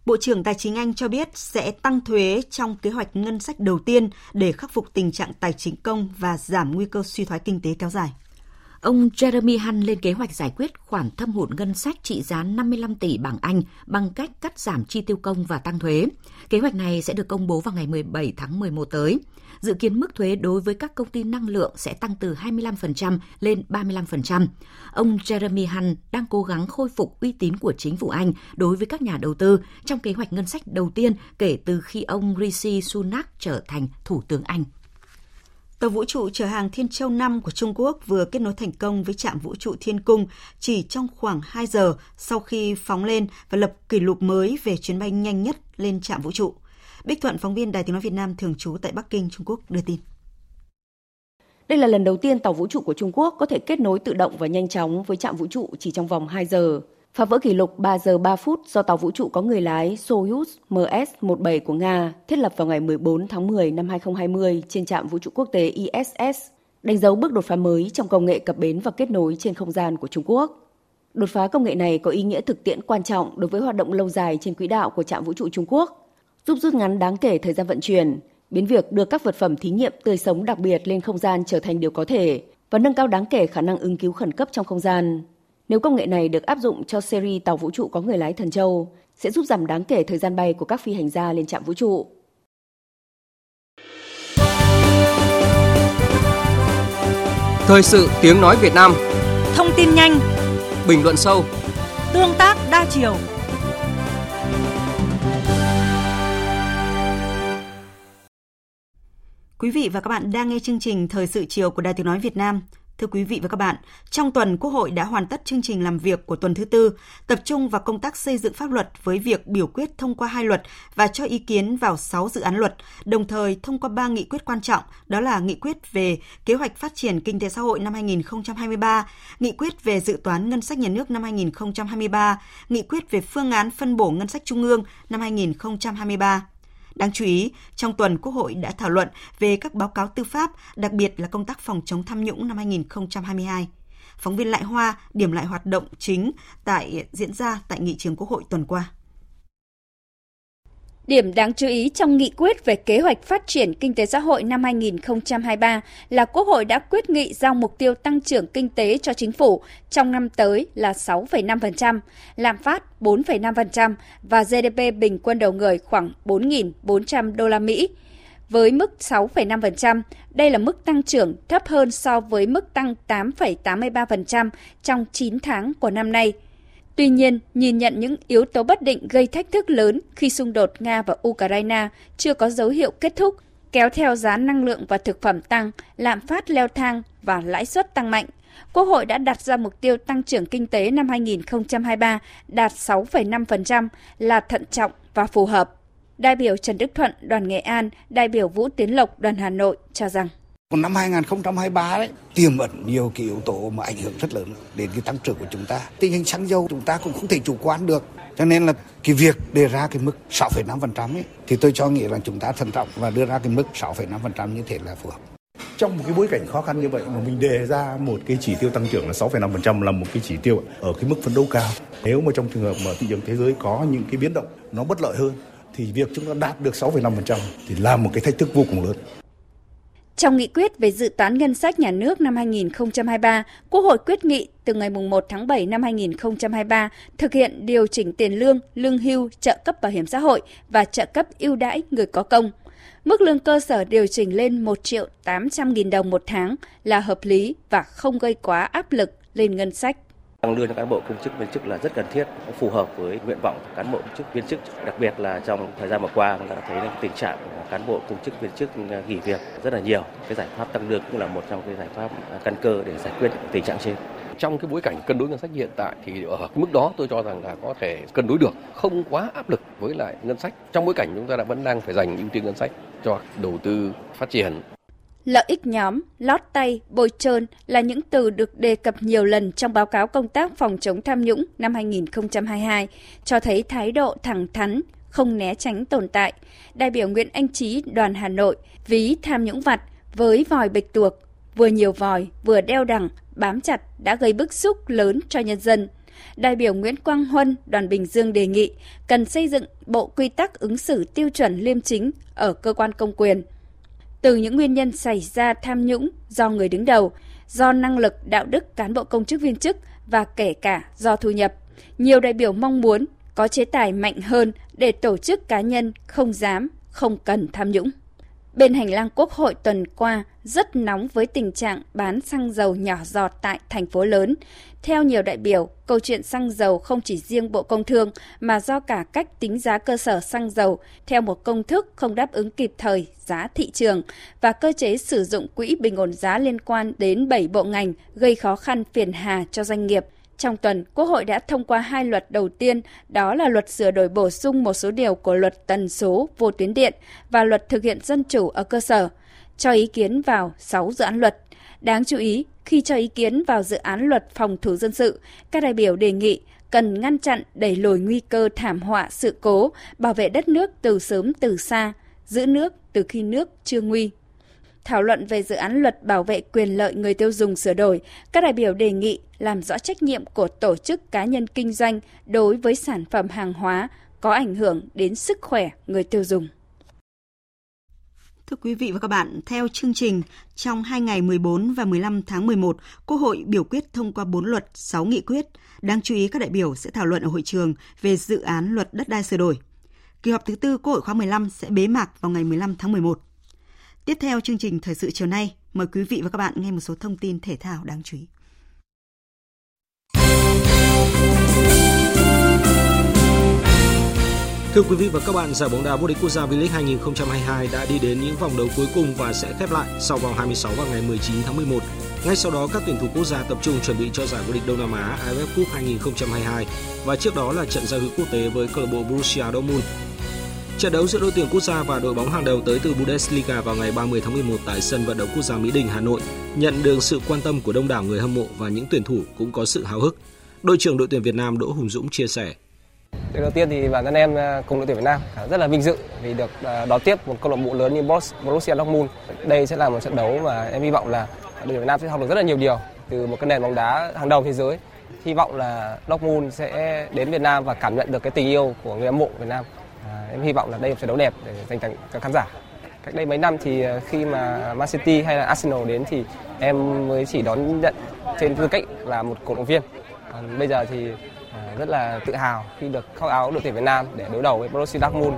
Bộ trưởng Tài chính Anh cho biết sẽ tăng thuế trong kế hoạch ngân sách đầu tiên để khắc phục tình trạng tài chính công và giảm nguy cơ suy thoái kinh tế kéo dài. Ông Jeremy Hunt lên kế hoạch giải quyết khoản thâm hụt ngân sách trị giá 55 tỷ bảng Anh bằng cách cắt giảm chi tiêu công và tăng thuế. Kế hoạch này sẽ được công bố vào ngày 17 tháng 11 tới. Dự kiến mức thuế đối với các công ty năng lượng sẽ tăng từ 25% lên 35%. Ông Jeremy Hunt đang cố gắng khôi phục uy tín của chính phủ Anh đối với các nhà đầu tư trong kế hoạch ngân sách đầu tiên kể từ khi ông Rishi Sunak trở thành Thủ tướng Anh. Tàu vũ trụ chở hàng Thiên Châu 5 của Trung Quốc vừa kết nối thành công với trạm vũ trụ Thiên Cung chỉ trong khoảng 2 giờ sau khi phóng lên và lập kỷ lục mới về chuyến bay nhanh nhất lên trạm vũ trụ. Bích Thuận, phóng viên Đài Tiếng Nói Việt Nam thường trú tại Bắc Kinh, Trung Quốc đưa tin. Đây là lần đầu tiên tàu vũ trụ của Trung Quốc có thể kết nối tự động và nhanh chóng với trạm vũ trụ chỉ trong vòng 2 giờ phá vỡ kỷ lục 3 giờ 3 phút do tàu vũ trụ có người lái Soyuz MS-17 của Nga thiết lập vào ngày 14 tháng 10 năm 2020 trên trạm vũ trụ quốc tế ISS, đánh dấu bước đột phá mới trong công nghệ cập bến và kết nối trên không gian của Trung Quốc. Đột phá công nghệ này có ý nghĩa thực tiễn quan trọng đối với hoạt động lâu dài trên quỹ đạo của trạm vũ trụ Trung Quốc, giúp rút ngắn đáng kể thời gian vận chuyển, biến việc đưa các vật phẩm thí nghiệm tươi sống đặc biệt lên không gian trở thành điều có thể và nâng cao đáng kể khả năng ứng cứu khẩn cấp trong không gian. Nếu công nghệ này được áp dụng cho series tàu vũ trụ có người lái Thần Châu, sẽ giúp giảm đáng kể thời gian bay của các phi hành gia lên trạm vũ trụ. Thời sự tiếng nói Việt Nam Thông tin nhanh Bình luận sâu Tương tác đa chiều Quý vị và các bạn đang nghe chương trình Thời sự chiều của Đài Tiếng Nói Việt Nam. Thưa quý vị và các bạn, trong tuần Quốc hội đã hoàn tất chương trình làm việc của tuần thứ tư, tập trung vào công tác xây dựng pháp luật với việc biểu quyết thông qua hai luật và cho ý kiến vào 6 dự án luật, đồng thời thông qua ba nghị quyết quan trọng, đó là nghị quyết về kế hoạch phát triển kinh tế xã hội năm 2023, nghị quyết về dự toán ngân sách nhà nước năm 2023, nghị quyết về phương án phân bổ ngân sách trung ương năm 2023. Đáng chú ý, trong tuần Quốc hội đã thảo luận về các báo cáo tư pháp, đặc biệt là công tác phòng chống tham nhũng năm 2022. Phóng viên Lại Hoa điểm lại hoạt động chính tại diễn ra tại nghị trường Quốc hội tuần qua. Điểm đáng chú ý trong nghị quyết về kế hoạch phát triển kinh tế xã hội năm 2023 là Quốc hội đã quyết nghị giao mục tiêu tăng trưởng kinh tế cho chính phủ trong năm tới là 6,5%, lạm phát 4,5% và GDP bình quân đầu người khoảng 4.400 đô la Mỹ. Với mức 6,5%, đây là mức tăng trưởng thấp hơn so với mức tăng 8,83% trong 9 tháng của năm nay – Tuy nhiên, nhìn nhận những yếu tố bất định gây thách thức lớn khi xung đột Nga và Ukraine chưa có dấu hiệu kết thúc, kéo theo giá năng lượng và thực phẩm tăng, lạm phát leo thang và lãi suất tăng mạnh. Quốc hội đã đặt ra mục tiêu tăng trưởng kinh tế năm 2023 đạt 6,5% là thận trọng và phù hợp. Đại biểu Trần Đức Thuận, đoàn Nghệ An, đại biểu Vũ Tiến Lộc, đoàn Hà Nội cho rằng còn năm 2023 đấy tiềm ẩn nhiều cái yếu tố mà ảnh hưởng rất lớn đến cái tăng trưởng của chúng ta. Tình hình xăng dầu chúng ta cũng không thể chủ quan được. Cho nên là cái việc đề ra cái mức 6,5% ấy thì tôi cho nghĩ là chúng ta thận trọng và đưa ra cái mức 6,5% như thế là phù hợp. trong một cái bối cảnh khó khăn như vậy mà mình đề ra một cái chỉ tiêu tăng trưởng là 6,5% là một cái chỉ tiêu ở cái mức phấn đấu cao. Nếu mà trong trường hợp mà thị trường thế giới có những cái biến động nó bất lợi hơn thì việc chúng ta đạt được 6,5% thì là một cái thách thức vô cùng lớn. Trong nghị quyết về dự toán ngân sách nhà nước năm 2023, Quốc hội quyết nghị từ ngày 1 tháng 7 năm 2023 thực hiện điều chỉnh tiền lương, lương hưu, trợ cấp bảo hiểm xã hội và trợ cấp ưu đãi người có công. Mức lương cơ sở điều chỉnh lên 1 triệu 800 nghìn đồng một tháng là hợp lý và không gây quá áp lực lên ngân sách. Tăng lương cho cán bộ công chức viên chức là rất cần thiết, phù hợp với nguyện vọng của cán bộ công chức viên chức. Đặc biệt là trong thời gian vừa qua đã thấy tình trạng cán bộ công chức viên chức à, nghỉ việc rất là nhiều. Cái giải pháp tăng lương cũng là một trong cái giải pháp à, căn cơ để giải quyết tình trạng trên trong cái bối cảnh cân đối ngân sách hiện tại thì ở mức đó tôi cho rằng là có thể cân đối được, không quá áp lực với lại ngân sách. Trong bối cảnh chúng ta đã vẫn đang phải dành ưu tiên ngân sách cho đầu tư phát triển Lợi ích nhóm, lót tay, bôi trơn là những từ được đề cập nhiều lần trong báo cáo công tác phòng chống tham nhũng năm 2022, cho thấy thái độ thẳng thắn, không né tránh tồn tại. Đại biểu Nguyễn Anh Trí, đoàn Hà Nội, ví tham nhũng vặt với vòi bịch tuộc, vừa nhiều vòi, vừa đeo đẳng, bám chặt đã gây bức xúc lớn cho nhân dân. Đại biểu Nguyễn Quang Huân, đoàn Bình Dương đề nghị cần xây dựng bộ quy tắc ứng xử tiêu chuẩn liêm chính ở cơ quan công quyền – từ những nguyên nhân xảy ra tham nhũng do người đứng đầu, do năng lực đạo đức cán bộ công chức viên chức và kể cả do thu nhập. Nhiều đại biểu mong muốn có chế tài mạnh hơn để tổ chức cá nhân không dám, không cần tham nhũng. Bên hành lang Quốc hội tuần qua rất nóng với tình trạng bán xăng dầu nhỏ giọt tại thành phố lớn. Theo nhiều đại biểu, câu chuyện xăng dầu không chỉ riêng Bộ Công Thương mà do cả cách tính giá cơ sở xăng dầu theo một công thức không đáp ứng kịp thời giá thị trường và cơ chế sử dụng quỹ bình ổn giá liên quan đến 7 bộ ngành gây khó khăn phiền hà cho doanh nghiệp – trong tuần, Quốc hội đã thông qua hai luật đầu tiên, đó là luật sửa đổi bổ sung một số điều của luật tần số vô tuyến điện và luật thực hiện dân chủ ở cơ sở, cho ý kiến vào 6 dự án luật. Đáng chú ý, khi cho ý kiến vào dự án luật phòng thủ dân sự, các đại biểu đề nghị cần ngăn chặn đẩy lùi nguy cơ thảm họa sự cố, bảo vệ đất nước từ sớm từ xa, giữ nước từ khi nước chưa nguy thảo luận về dự án luật bảo vệ quyền lợi người tiêu dùng sửa đổi, các đại biểu đề nghị làm rõ trách nhiệm của tổ chức cá nhân kinh doanh đối với sản phẩm hàng hóa có ảnh hưởng đến sức khỏe người tiêu dùng. Thưa quý vị và các bạn, theo chương trình, trong hai ngày 14 và 15 tháng 11, Quốc hội biểu quyết thông qua 4 luật, 6 nghị quyết. Đáng chú ý các đại biểu sẽ thảo luận ở hội trường về dự án luật đất đai sửa đổi. Kỳ họp thứ tư Quốc hội khóa 15 sẽ bế mạc vào ngày 15 tháng 11. Tiếp theo chương trình Thời sự chiều nay, mời quý vị và các bạn nghe một số thông tin thể thao đáng chú ý. Thưa quý vị và các bạn, giải bóng đá vô địch quốc gia V-League 2022 đã đi đến những vòng đấu cuối cùng và sẽ khép lại sau vòng 26 vào ngày 19 tháng 11. Ngay sau đó, các tuyển thủ quốc gia tập trung chuẩn bị cho giải vô địch Đông Nam Á AFF Cup 2022 và trước đó là trận giao hữu quốc tế với câu lạc bộ Borussia Dortmund Trận đấu giữa đội tuyển quốc gia và đội bóng hàng đầu tới từ Bundesliga vào ngày 30 tháng 11 tại sân vận động quốc gia Mỹ Đình, Hà Nội nhận được sự quan tâm của đông đảo người hâm mộ và những tuyển thủ cũng có sự háo hức. Đội trưởng đội tuyển Việt Nam Đỗ Hùng Dũng chia sẻ. Điều đầu tiên thì bản thân em à, cùng đội tuyển Việt Nam à, rất là vinh dự vì được à, đón tiếp một câu lạc bộ lớn như Borussia Dortmund. Đây sẽ là một trận đấu mà em hy vọng là đội tuyển Việt Nam sẽ học được rất là nhiều điều từ một cái nền bóng đá hàng đầu thế giới. Hy vọng là Dortmund sẽ đến Việt Nam và cảm nhận được cái tình yêu của người hâm mộ Việt Nam em hy vọng là đây là một trận đấu đẹp để dành tặng các khán giả. Cách đây mấy năm thì ờ, khi mà Man City hay là Arsenal đến thì em mới chỉ đón nhận trên tư cách là một cổ động viên. còn bây giờ thì ờ, rất là tự hào khi được khoác áo đội tuyển Việt Nam để đối đầu với Borussia Dortmund.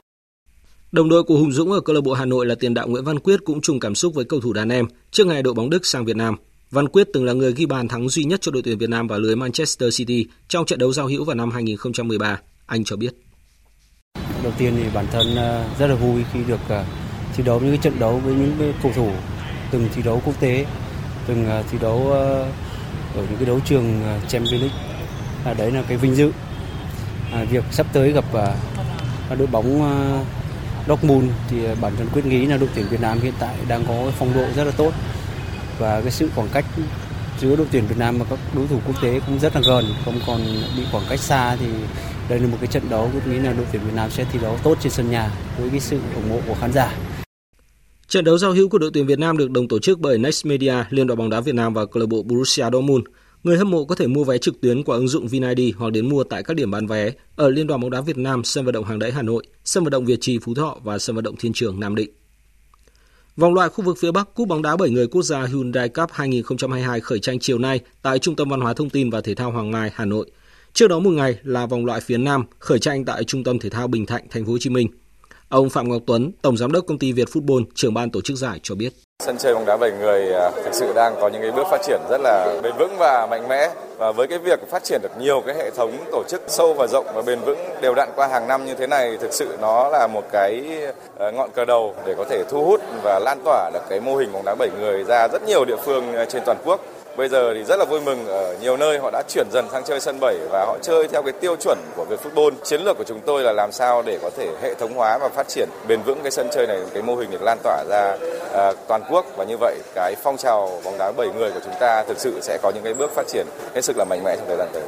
Đồng đội của Hùng Dũng ở câu lạc bộ Hà Nội là tiền đạo Nguyễn Văn Quyết cũng chung cảm xúc với cầu thủ đàn em trước ngày đội bóng Đức sang Việt Nam. Văn Quyết từng là người ghi bàn thắng duy nhất cho đội tuyển Việt Nam vào lưới Manchester City trong trận đấu giao hữu vào năm 2013. Anh cho biết. Đầu tiên thì bản thân ờ, rất là vui khi được ờ, thi đấu những cái trận đấu với những cầu thủ từng thi đấu quốc tế, từng ờ, thi đấu ở những cái đấu trường Champions League. À, đấy là cái vinh dự. À, việc sắp tới gặp đội bóng Dortmund thì bản thân quyết nghĩ là đội tuyển Việt Nam hiện tại đang có phong độ rất là tốt và cái sự khoảng cách giữa đội tuyển Việt Nam và các đối thủ quốc tế cũng rất là gần, không còn bị khoảng cách xa thì đây là một cái trận đấu tôi nghĩ là đội tuyển Việt Nam sẽ thi đấu tốt trên sân nhà với cái sự ủng hộ của khán giả. Trận đấu giao hữu của đội tuyển Việt Nam được đồng tổ chức bởi Next Media, Liên đoàn bóng đá Việt Nam và câu lạc bộ Borussia Dortmund. Người hâm mộ có thể mua vé trực tuyến qua ứng dụng VinID hoặc đến mua tại các điểm bán vé ở Liên đoàn bóng đá Việt Nam, sân vận động Hàng Đẫy Hà Nội, sân vận động Việt Trì Phú Thọ và sân vận động Thiên Trường Nam Định. Vòng loại khu vực phía Bắc Cúp bóng đá 7 người quốc gia Hyundai Cup 2022 khởi tranh chiều nay tại Trung tâm Văn hóa Thông tin và Thể thao Hoàng Mai, Hà Nội. Trước đó một ngày là vòng loại phía Nam khởi tranh tại Trung tâm Thể thao Bình Thạnh, Thành phố Hồ Chí Minh. Ông Phạm Ngọc Tuấn, Tổng Giám đốc Công ty Việt Football, trưởng ban tổ chức giải cho biết. Sân chơi bóng đá 7 người à, thực sự đang có những cái bước phát triển rất là bền vững và mạnh mẽ. Và với cái việc phát triển được nhiều cái hệ thống tổ chức sâu và rộng và bền vững đều đặn qua hàng năm như thế này thực sự nó là một cái à, ngọn cờ đầu để có thể thu hút và lan tỏa được cái mô hình bóng đá 7 người ra rất nhiều địa phương à, trên toàn quốc. Bây giờ thì rất là vui mừng ở nhiều nơi họ đã chuyển dần sang chơi sân 7 và họ chơi theo cái tiêu chuẩn của việc football. Chiến lược của chúng tôi là làm sao để có thể hệ thống hóa và phát triển bền vững cái sân chơi này, cái mô hình được lan tỏa ra ờ, toàn quốc và như vậy cái phong trào bóng đá 7 người của chúng ta thực sự sẽ có những cái bước phát triển hết sức là mạnh mẽ trong thời gian tới.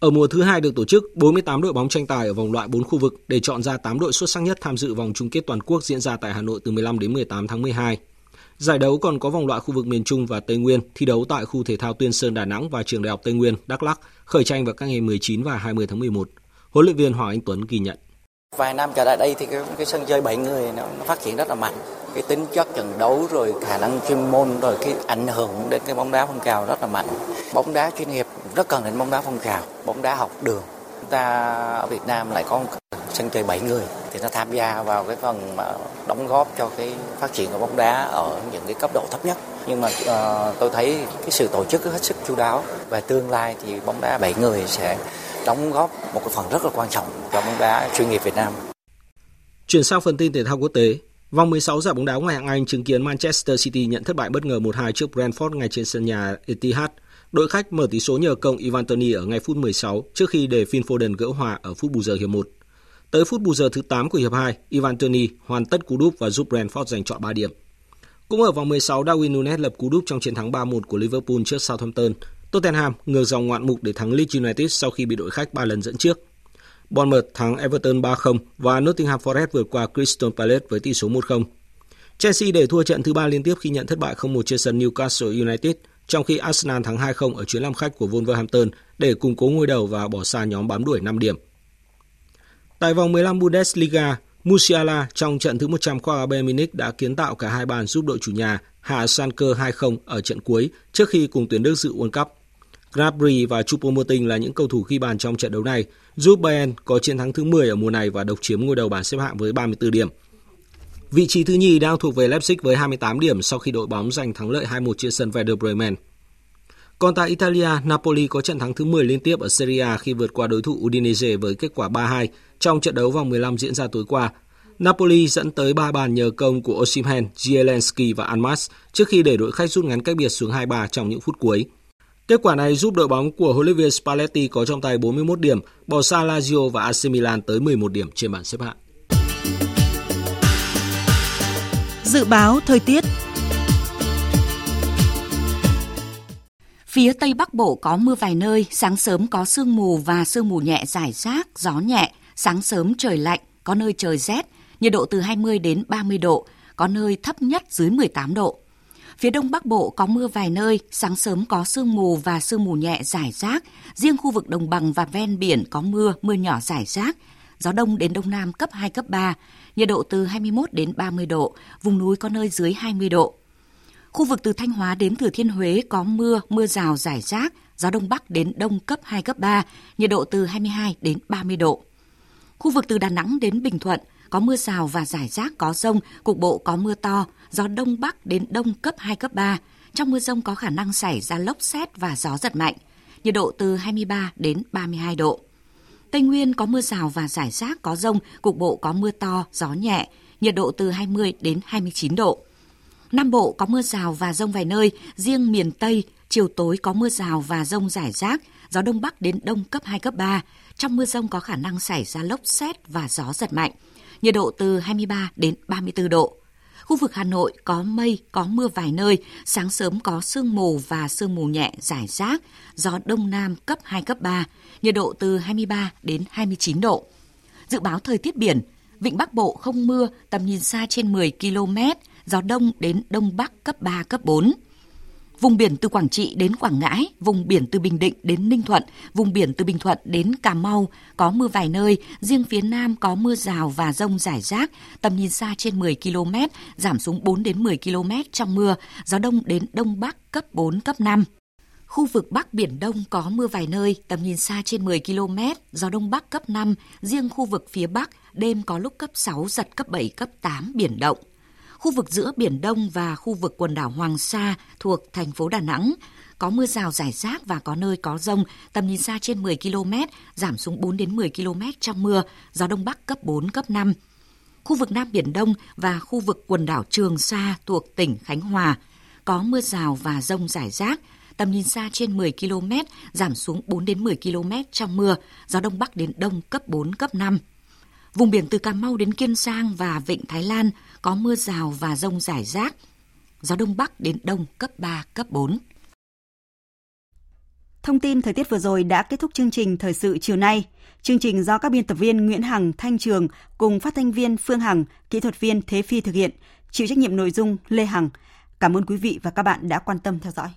Ở mùa thứ hai được tổ chức, 48 đội bóng tranh tài ở vòng loại 4 khu vực để chọn ra 8 đội xuất sắc nhất tham dự vòng chung kết toàn quốc diễn ra tại Hà Nội từ 15 đến 18 tháng 12. Giải đấu còn có vòng loại khu vực miền Trung và Tây Nguyên thi đấu tại khu thể thao Tuyên Sơn Đà Nẵng và trường Đại học Tây Nguyên Đắk Lắk khởi tranh vào các ngày 19 và 20 tháng 11. Huấn luyện viên Hoàng Anh Tuấn ghi nhận. Vài năm trở lại đây thì cái, cái sân chơi 7 người nó, nó phát triển rất là mạnh. Cái tính chất trận đấu rồi khả năng chuyên môn rồi cái ảnh hưởng đến cái bóng đá phong trào rất là mạnh. Bóng đá chuyên nghiệp rất cần đến bóng đá phong trào, bóng đá học đường. Chúng ta ở Việt Nam lại có sân chơi 7 người thì nó tham gia vào cái phần mà đóng góp cho cái phát triển của bóng đá ở những cái cấp độ thấp nhất nhưng mà uh, tôi thấy cái sự tổ chức hết sức chu đáo và tương lai thì bóng đá 7 người sẽ đóng góp một cái phần rất là quan trọng cho bóng đá chuyên nghiệp Việt Nam. Chuyển sang phần tin thể thao quốc tế, Vòng 16 giải bóng đá ngoại hạng Anh chứng kiến Manchester City nhận thất bại bất ngờ 1-2 trước Brentford ngay trên sân nhà Etihad. Đội khách mở tỷ số nhờ công Ivan Toni ở ngay phút 16 trước khi để Phil Foden gỡ hòa ở phút bù giờ hiệp 1. Tới phút bù giờ thứ 8 của hiệp 2, Ivan Toni hoàn tất cú đúp và giúp Brentford giành trọn 3 điểm. Cũng ở vòng 16, Darwin Nunes lập cú đúp trong chiến thắng 3-1 của Liverpool trước Southampton. Tottenham ngược dòng ngoạn mục để thắng Leeds United sau khi bị đội khách 3 lần dẫn trước. Bournemouth thắng Everton 3-0 và Nottingham Forest vượt qua Crystal Palace với tỷ số 1-0. Chelsea để thua trận thứ ba liên tiếp khi nhận thất bại 0-1 trên sân Newcastle United, trong khi Arsenal thắng 2-0 ở chuyến làm khách của Wolverhampton để củng cố ngôi đầu và bỏ xa nhóm bám đuổi 5 điểm. Tại vòng 15 Bundesliga, Musiala trong trận thứ 100 khoa Bayern Munich đã kiến tạo cả hai bàn giúp đội chủ nhà hạ Schalke 2-0 ở trận cuối trước khi cùng tuyển Đức dự World Cup. Gnabry và Choupo-Moting là những cầu thủ ghi bàn trong trận đấu này, giúp Bayern có chiến thắng thứ 10 ở mùa này và độc chiếm ngôi đầu bảng xếp hạng với 34 điểm. Vị trí thứ nhì đang thuộc về Leipzig với 28 điểm sau khi đội bóng giành thắng lợi 2-1 trên sân Werder Bremen. Còn tại Italia, Napoli có trận thắng thứ 10 liên tiếp ở Serie A khi vượt qua đối thủ Udinese với kết quả 3-2 trong trận đấu vòng 15 diễn ra tối qua. Napoli dẫn tới 3 bàn nhờ công của Osimhen, Zielinski và Almas trước khi để đội khách rút ngắn cách biệt xuống 2-3 trong những phút cuối. Kết quả này giúp đội bóng của huấn luyện viên Spalletti có trong tay 41 điểm, bỏ xa Lazio và AC Milan tới 11 điểm trên bảng xếp hạng. Dự báo thời tiết Phía Tây Bắc Bộ có mưa vài nơi, sáng sớm có sương mù và sương mù nhẹ rải rác, gió nhẹ, sáng sớm trời lạnh, có nơi trời rét, nhiệt độ từ 20 đến 30 độ, có nơi thấp nhất dưới 18 độ. Phía Đông Bắc Bộ có mưa vài nơi, sáng sớm có sương mù và sương mù nhẹ rải rác, riêng khu vực đồng bằng và ven biển có mưa, mưa nhỏ rải rác, gió đông đến đông nam cấp 2, cấp 3, nhiệt độ từ 21 đến 30 độ, vùng núi có nơi dưới 20 độ. Khu vực từ Thanh Hóa đến Thừa Thiên Huế có mưa, mưa rào rải rác, gió đông bắc đến đông cấp 2, cấp 3, nhiệt độ từ 22 đến 30 độ. Khu vực từ Đà Nẵng đến Bình Thuận có mưa rào và rải rác có rông, cục bộ có mưa to, gió đông bắc đến đông cấp 2, cấp 3. Trong mưa rông có khả năng xảy ra lốc xét và gió giật mạnh, nhiệt độ từ 23 đến 32 độ. Tây Nguyên có mưa rào và rải rác có rông, cục bộ có mưa to, gió nhẹ, nhiệt độ từ 20 đến 29 độ. Nam Bộ có mưa rào và rông vài nơi, riêng miền Tây chiều tối có mưa rào và rông rải rác, gió đông bắc đến đông cấp 2, cấp 3. Trong mưa rông có khả năng xảy ra lốc xét và gió giật mạnh. Nhiệt độ từ 23 đến 34 độ. Khu vực Hà Nội có mây, có mưa vài nơi, sáng sớm có sương mù và sương mù nhẹ rải rác, gió đông nam cấp 2, cấp 3, nhiệt độ từ 23 đến 29 độ. Dự báo thời tiết biển, Vịnh Bắc Bộ không mưa, tầm nhìn xa trên 10 km, gió đông đến đông bắc cấp 3, cấp 4. Vùng biển từ Quảng Trị đến Quảng Ngãi, vùng biển từ Bình Định đến Ninh Thuận, vùng biển từ Bình Thuận đến Cà Mau có mưa vài nơi, riêng phía Nam có mưa rào và rông rải rác, tầm nhìn xa trên 10 km, giảm xuống 4 đến 10 km trong mưa, gió đông đến đông bắc cấp 4, cấp 5. Khu vực Bắc Biển Đông có mưa vài nơi, tầm nhìn xa trên 10 km, gió Đông Bắc cấp 5, riêng khu vực phía Bắc đêm có lúc cấp 6, giật cấp 7, cấp 8, biển động. Khu vực giữa Biển Đông và khu vực quần đảo Hoàng Sa thuộc thành phố Đà Nẵng có mưa rào rải rác và có nơi có rông, tầm nhìn xa trên 10 km, giảm xuống 4 đến 10 km trong mưa, gió Đông Bắc cấp 4, cấp 5. Khu vực Nam Biển Đông và khu vực quần đảo Trường Sa thuộc tỉnh Khánh Hòa có mưa rào và rông rải rác, tầm nhìn xa trên 10 km, giảm xuống 4 đến 10 km trong mưa, gió đông bắc đến đông cấp 4, cấp 5. Vùng biển từ Cà Mau đến Kiên Giang và Vịnh Thái Lan có mưa rào và rông rải rác, gió đông bắc đến đông cấp 3, cấp 4. Thông tin thời tiết vừa rồi đã kết thúc chương trình thời sự chiều nay. Chương trình do các biên tập viên Nguyễn Hằng, Thanh Trường cùng phát thanh viên Phương Hằng, kỹ thuật viên Thế Phi thực hiện, chịu trách nhiệm nội dung Lê Hằng. Cảm ơn quý vị và các bạn đã quan tâm theo dõi.